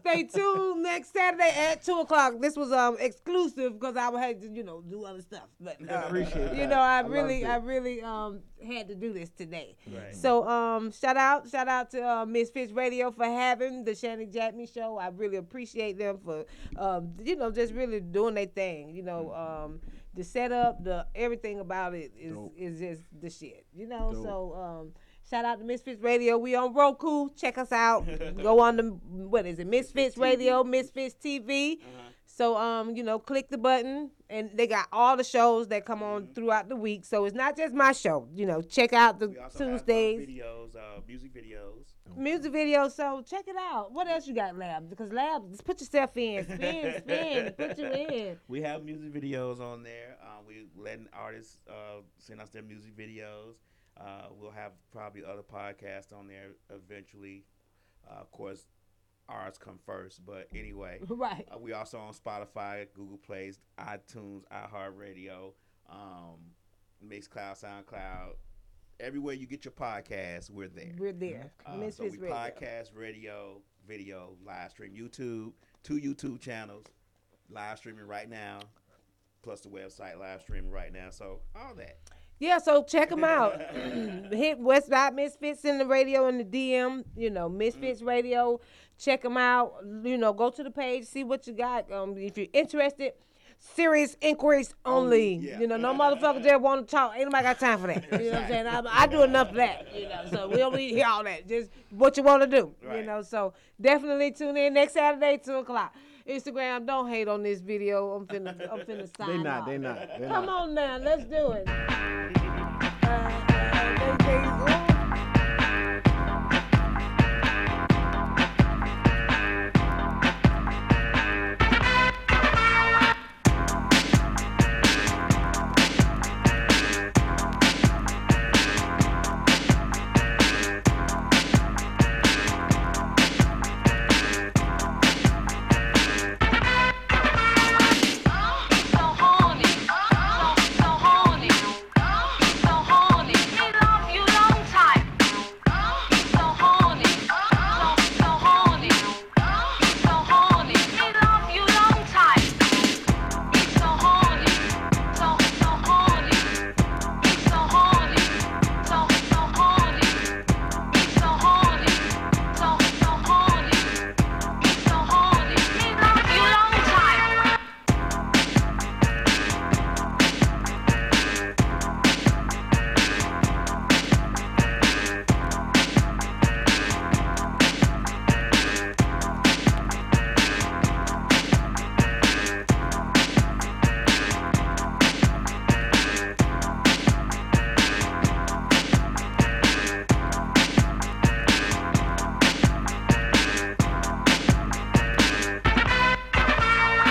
Speaker 1: Stay tuned next Saturday at two o'clock. This was um exclusive because I had to, you know, do other stuff. But uh,
Speaker 2: Appreciate
Speaker 1: you
Speaker 2: that.
Speaker 1: know, I
Speaker 2: I
Speaker 1: really, I really um had to do this today.
Speaker 3: Right.
Speaker 1: So um shout out, shout out to uh, Misfits Radio for having the Shanny Jack Me show. I really appreciate them for um you know just really doing their thing. You know um the setup, the everything about it is
Speaker 2: Dope.
Speaker 1: is just the shit. You know
Speaker 2: Dope.
Speaker 1: so um. Shout out to Misfits Radio. We on Roku. Check us out. Go on the what is it? Misfits
Speaker 3: TV.
Speaker 1: Radio, Misfits TV.
Speaker 3: Uh-huh.
Speaker 1: So um, you know, click the button and they got all the shows that come
Speaker 3: Mm-hmm.
Speaker 1: on throughout the week. So it's not just my show. You know, check out the
Speaker 3: We also have, uh,
Speaker 1: Tuesdays
Speaker 3: videos, uh, music videos.
Speaker 1: music videos. So check it out. What else you got, Lab? Because Lab, just put yourself in, spin, spin, put you in.
Speaker 3: We have music videos on there. Uh, we letting artists uh, send us their music videos. Uh, we'll have probably other podcasts on there eventually. Uh, of course, ours come first. But anyway,
Speaker 1: Right.
Speaker 3: uh, we also on Spotify, Google Plays, iTunes, iHeartRadio, um, Mixcloud, SoundCloud. Everywhere you get your podcasts, we're there.
Speaker 1: We're there.
Speaker 3: Uh, so we
Speaker 1: Radio.
Speaker 3: podcast, radio, video, live stream, YouTube, two YouTube channels, live streaming right now, plus the website live streaming right now. So all that.
Speaker 1: Yeah, so check them out. Hit Westside Misfits in the radio in the DM. You know, Misfits Radio. Check them out. You know, go to the page, see what you got. Um, if you're interested, serious inquiries only.
Speaker 3: Only, yeah.
Speaker 1: You know, no motherfucker just want to talk. Ain't nobody got time for that. You know what I'm saying? I, I do enough of that. You know, so we don't need to hear all that. Just what you want to do. You know, so definitely tune in next Saturday, two o'clock. Instagram, don't hate on this video. I'm finna, I'm finna sign
Speaker 2: They not, they not. They
Speaker 1: Come
Speaker 2: not.
Speaker 1: on now, let's do it. Uh, uh,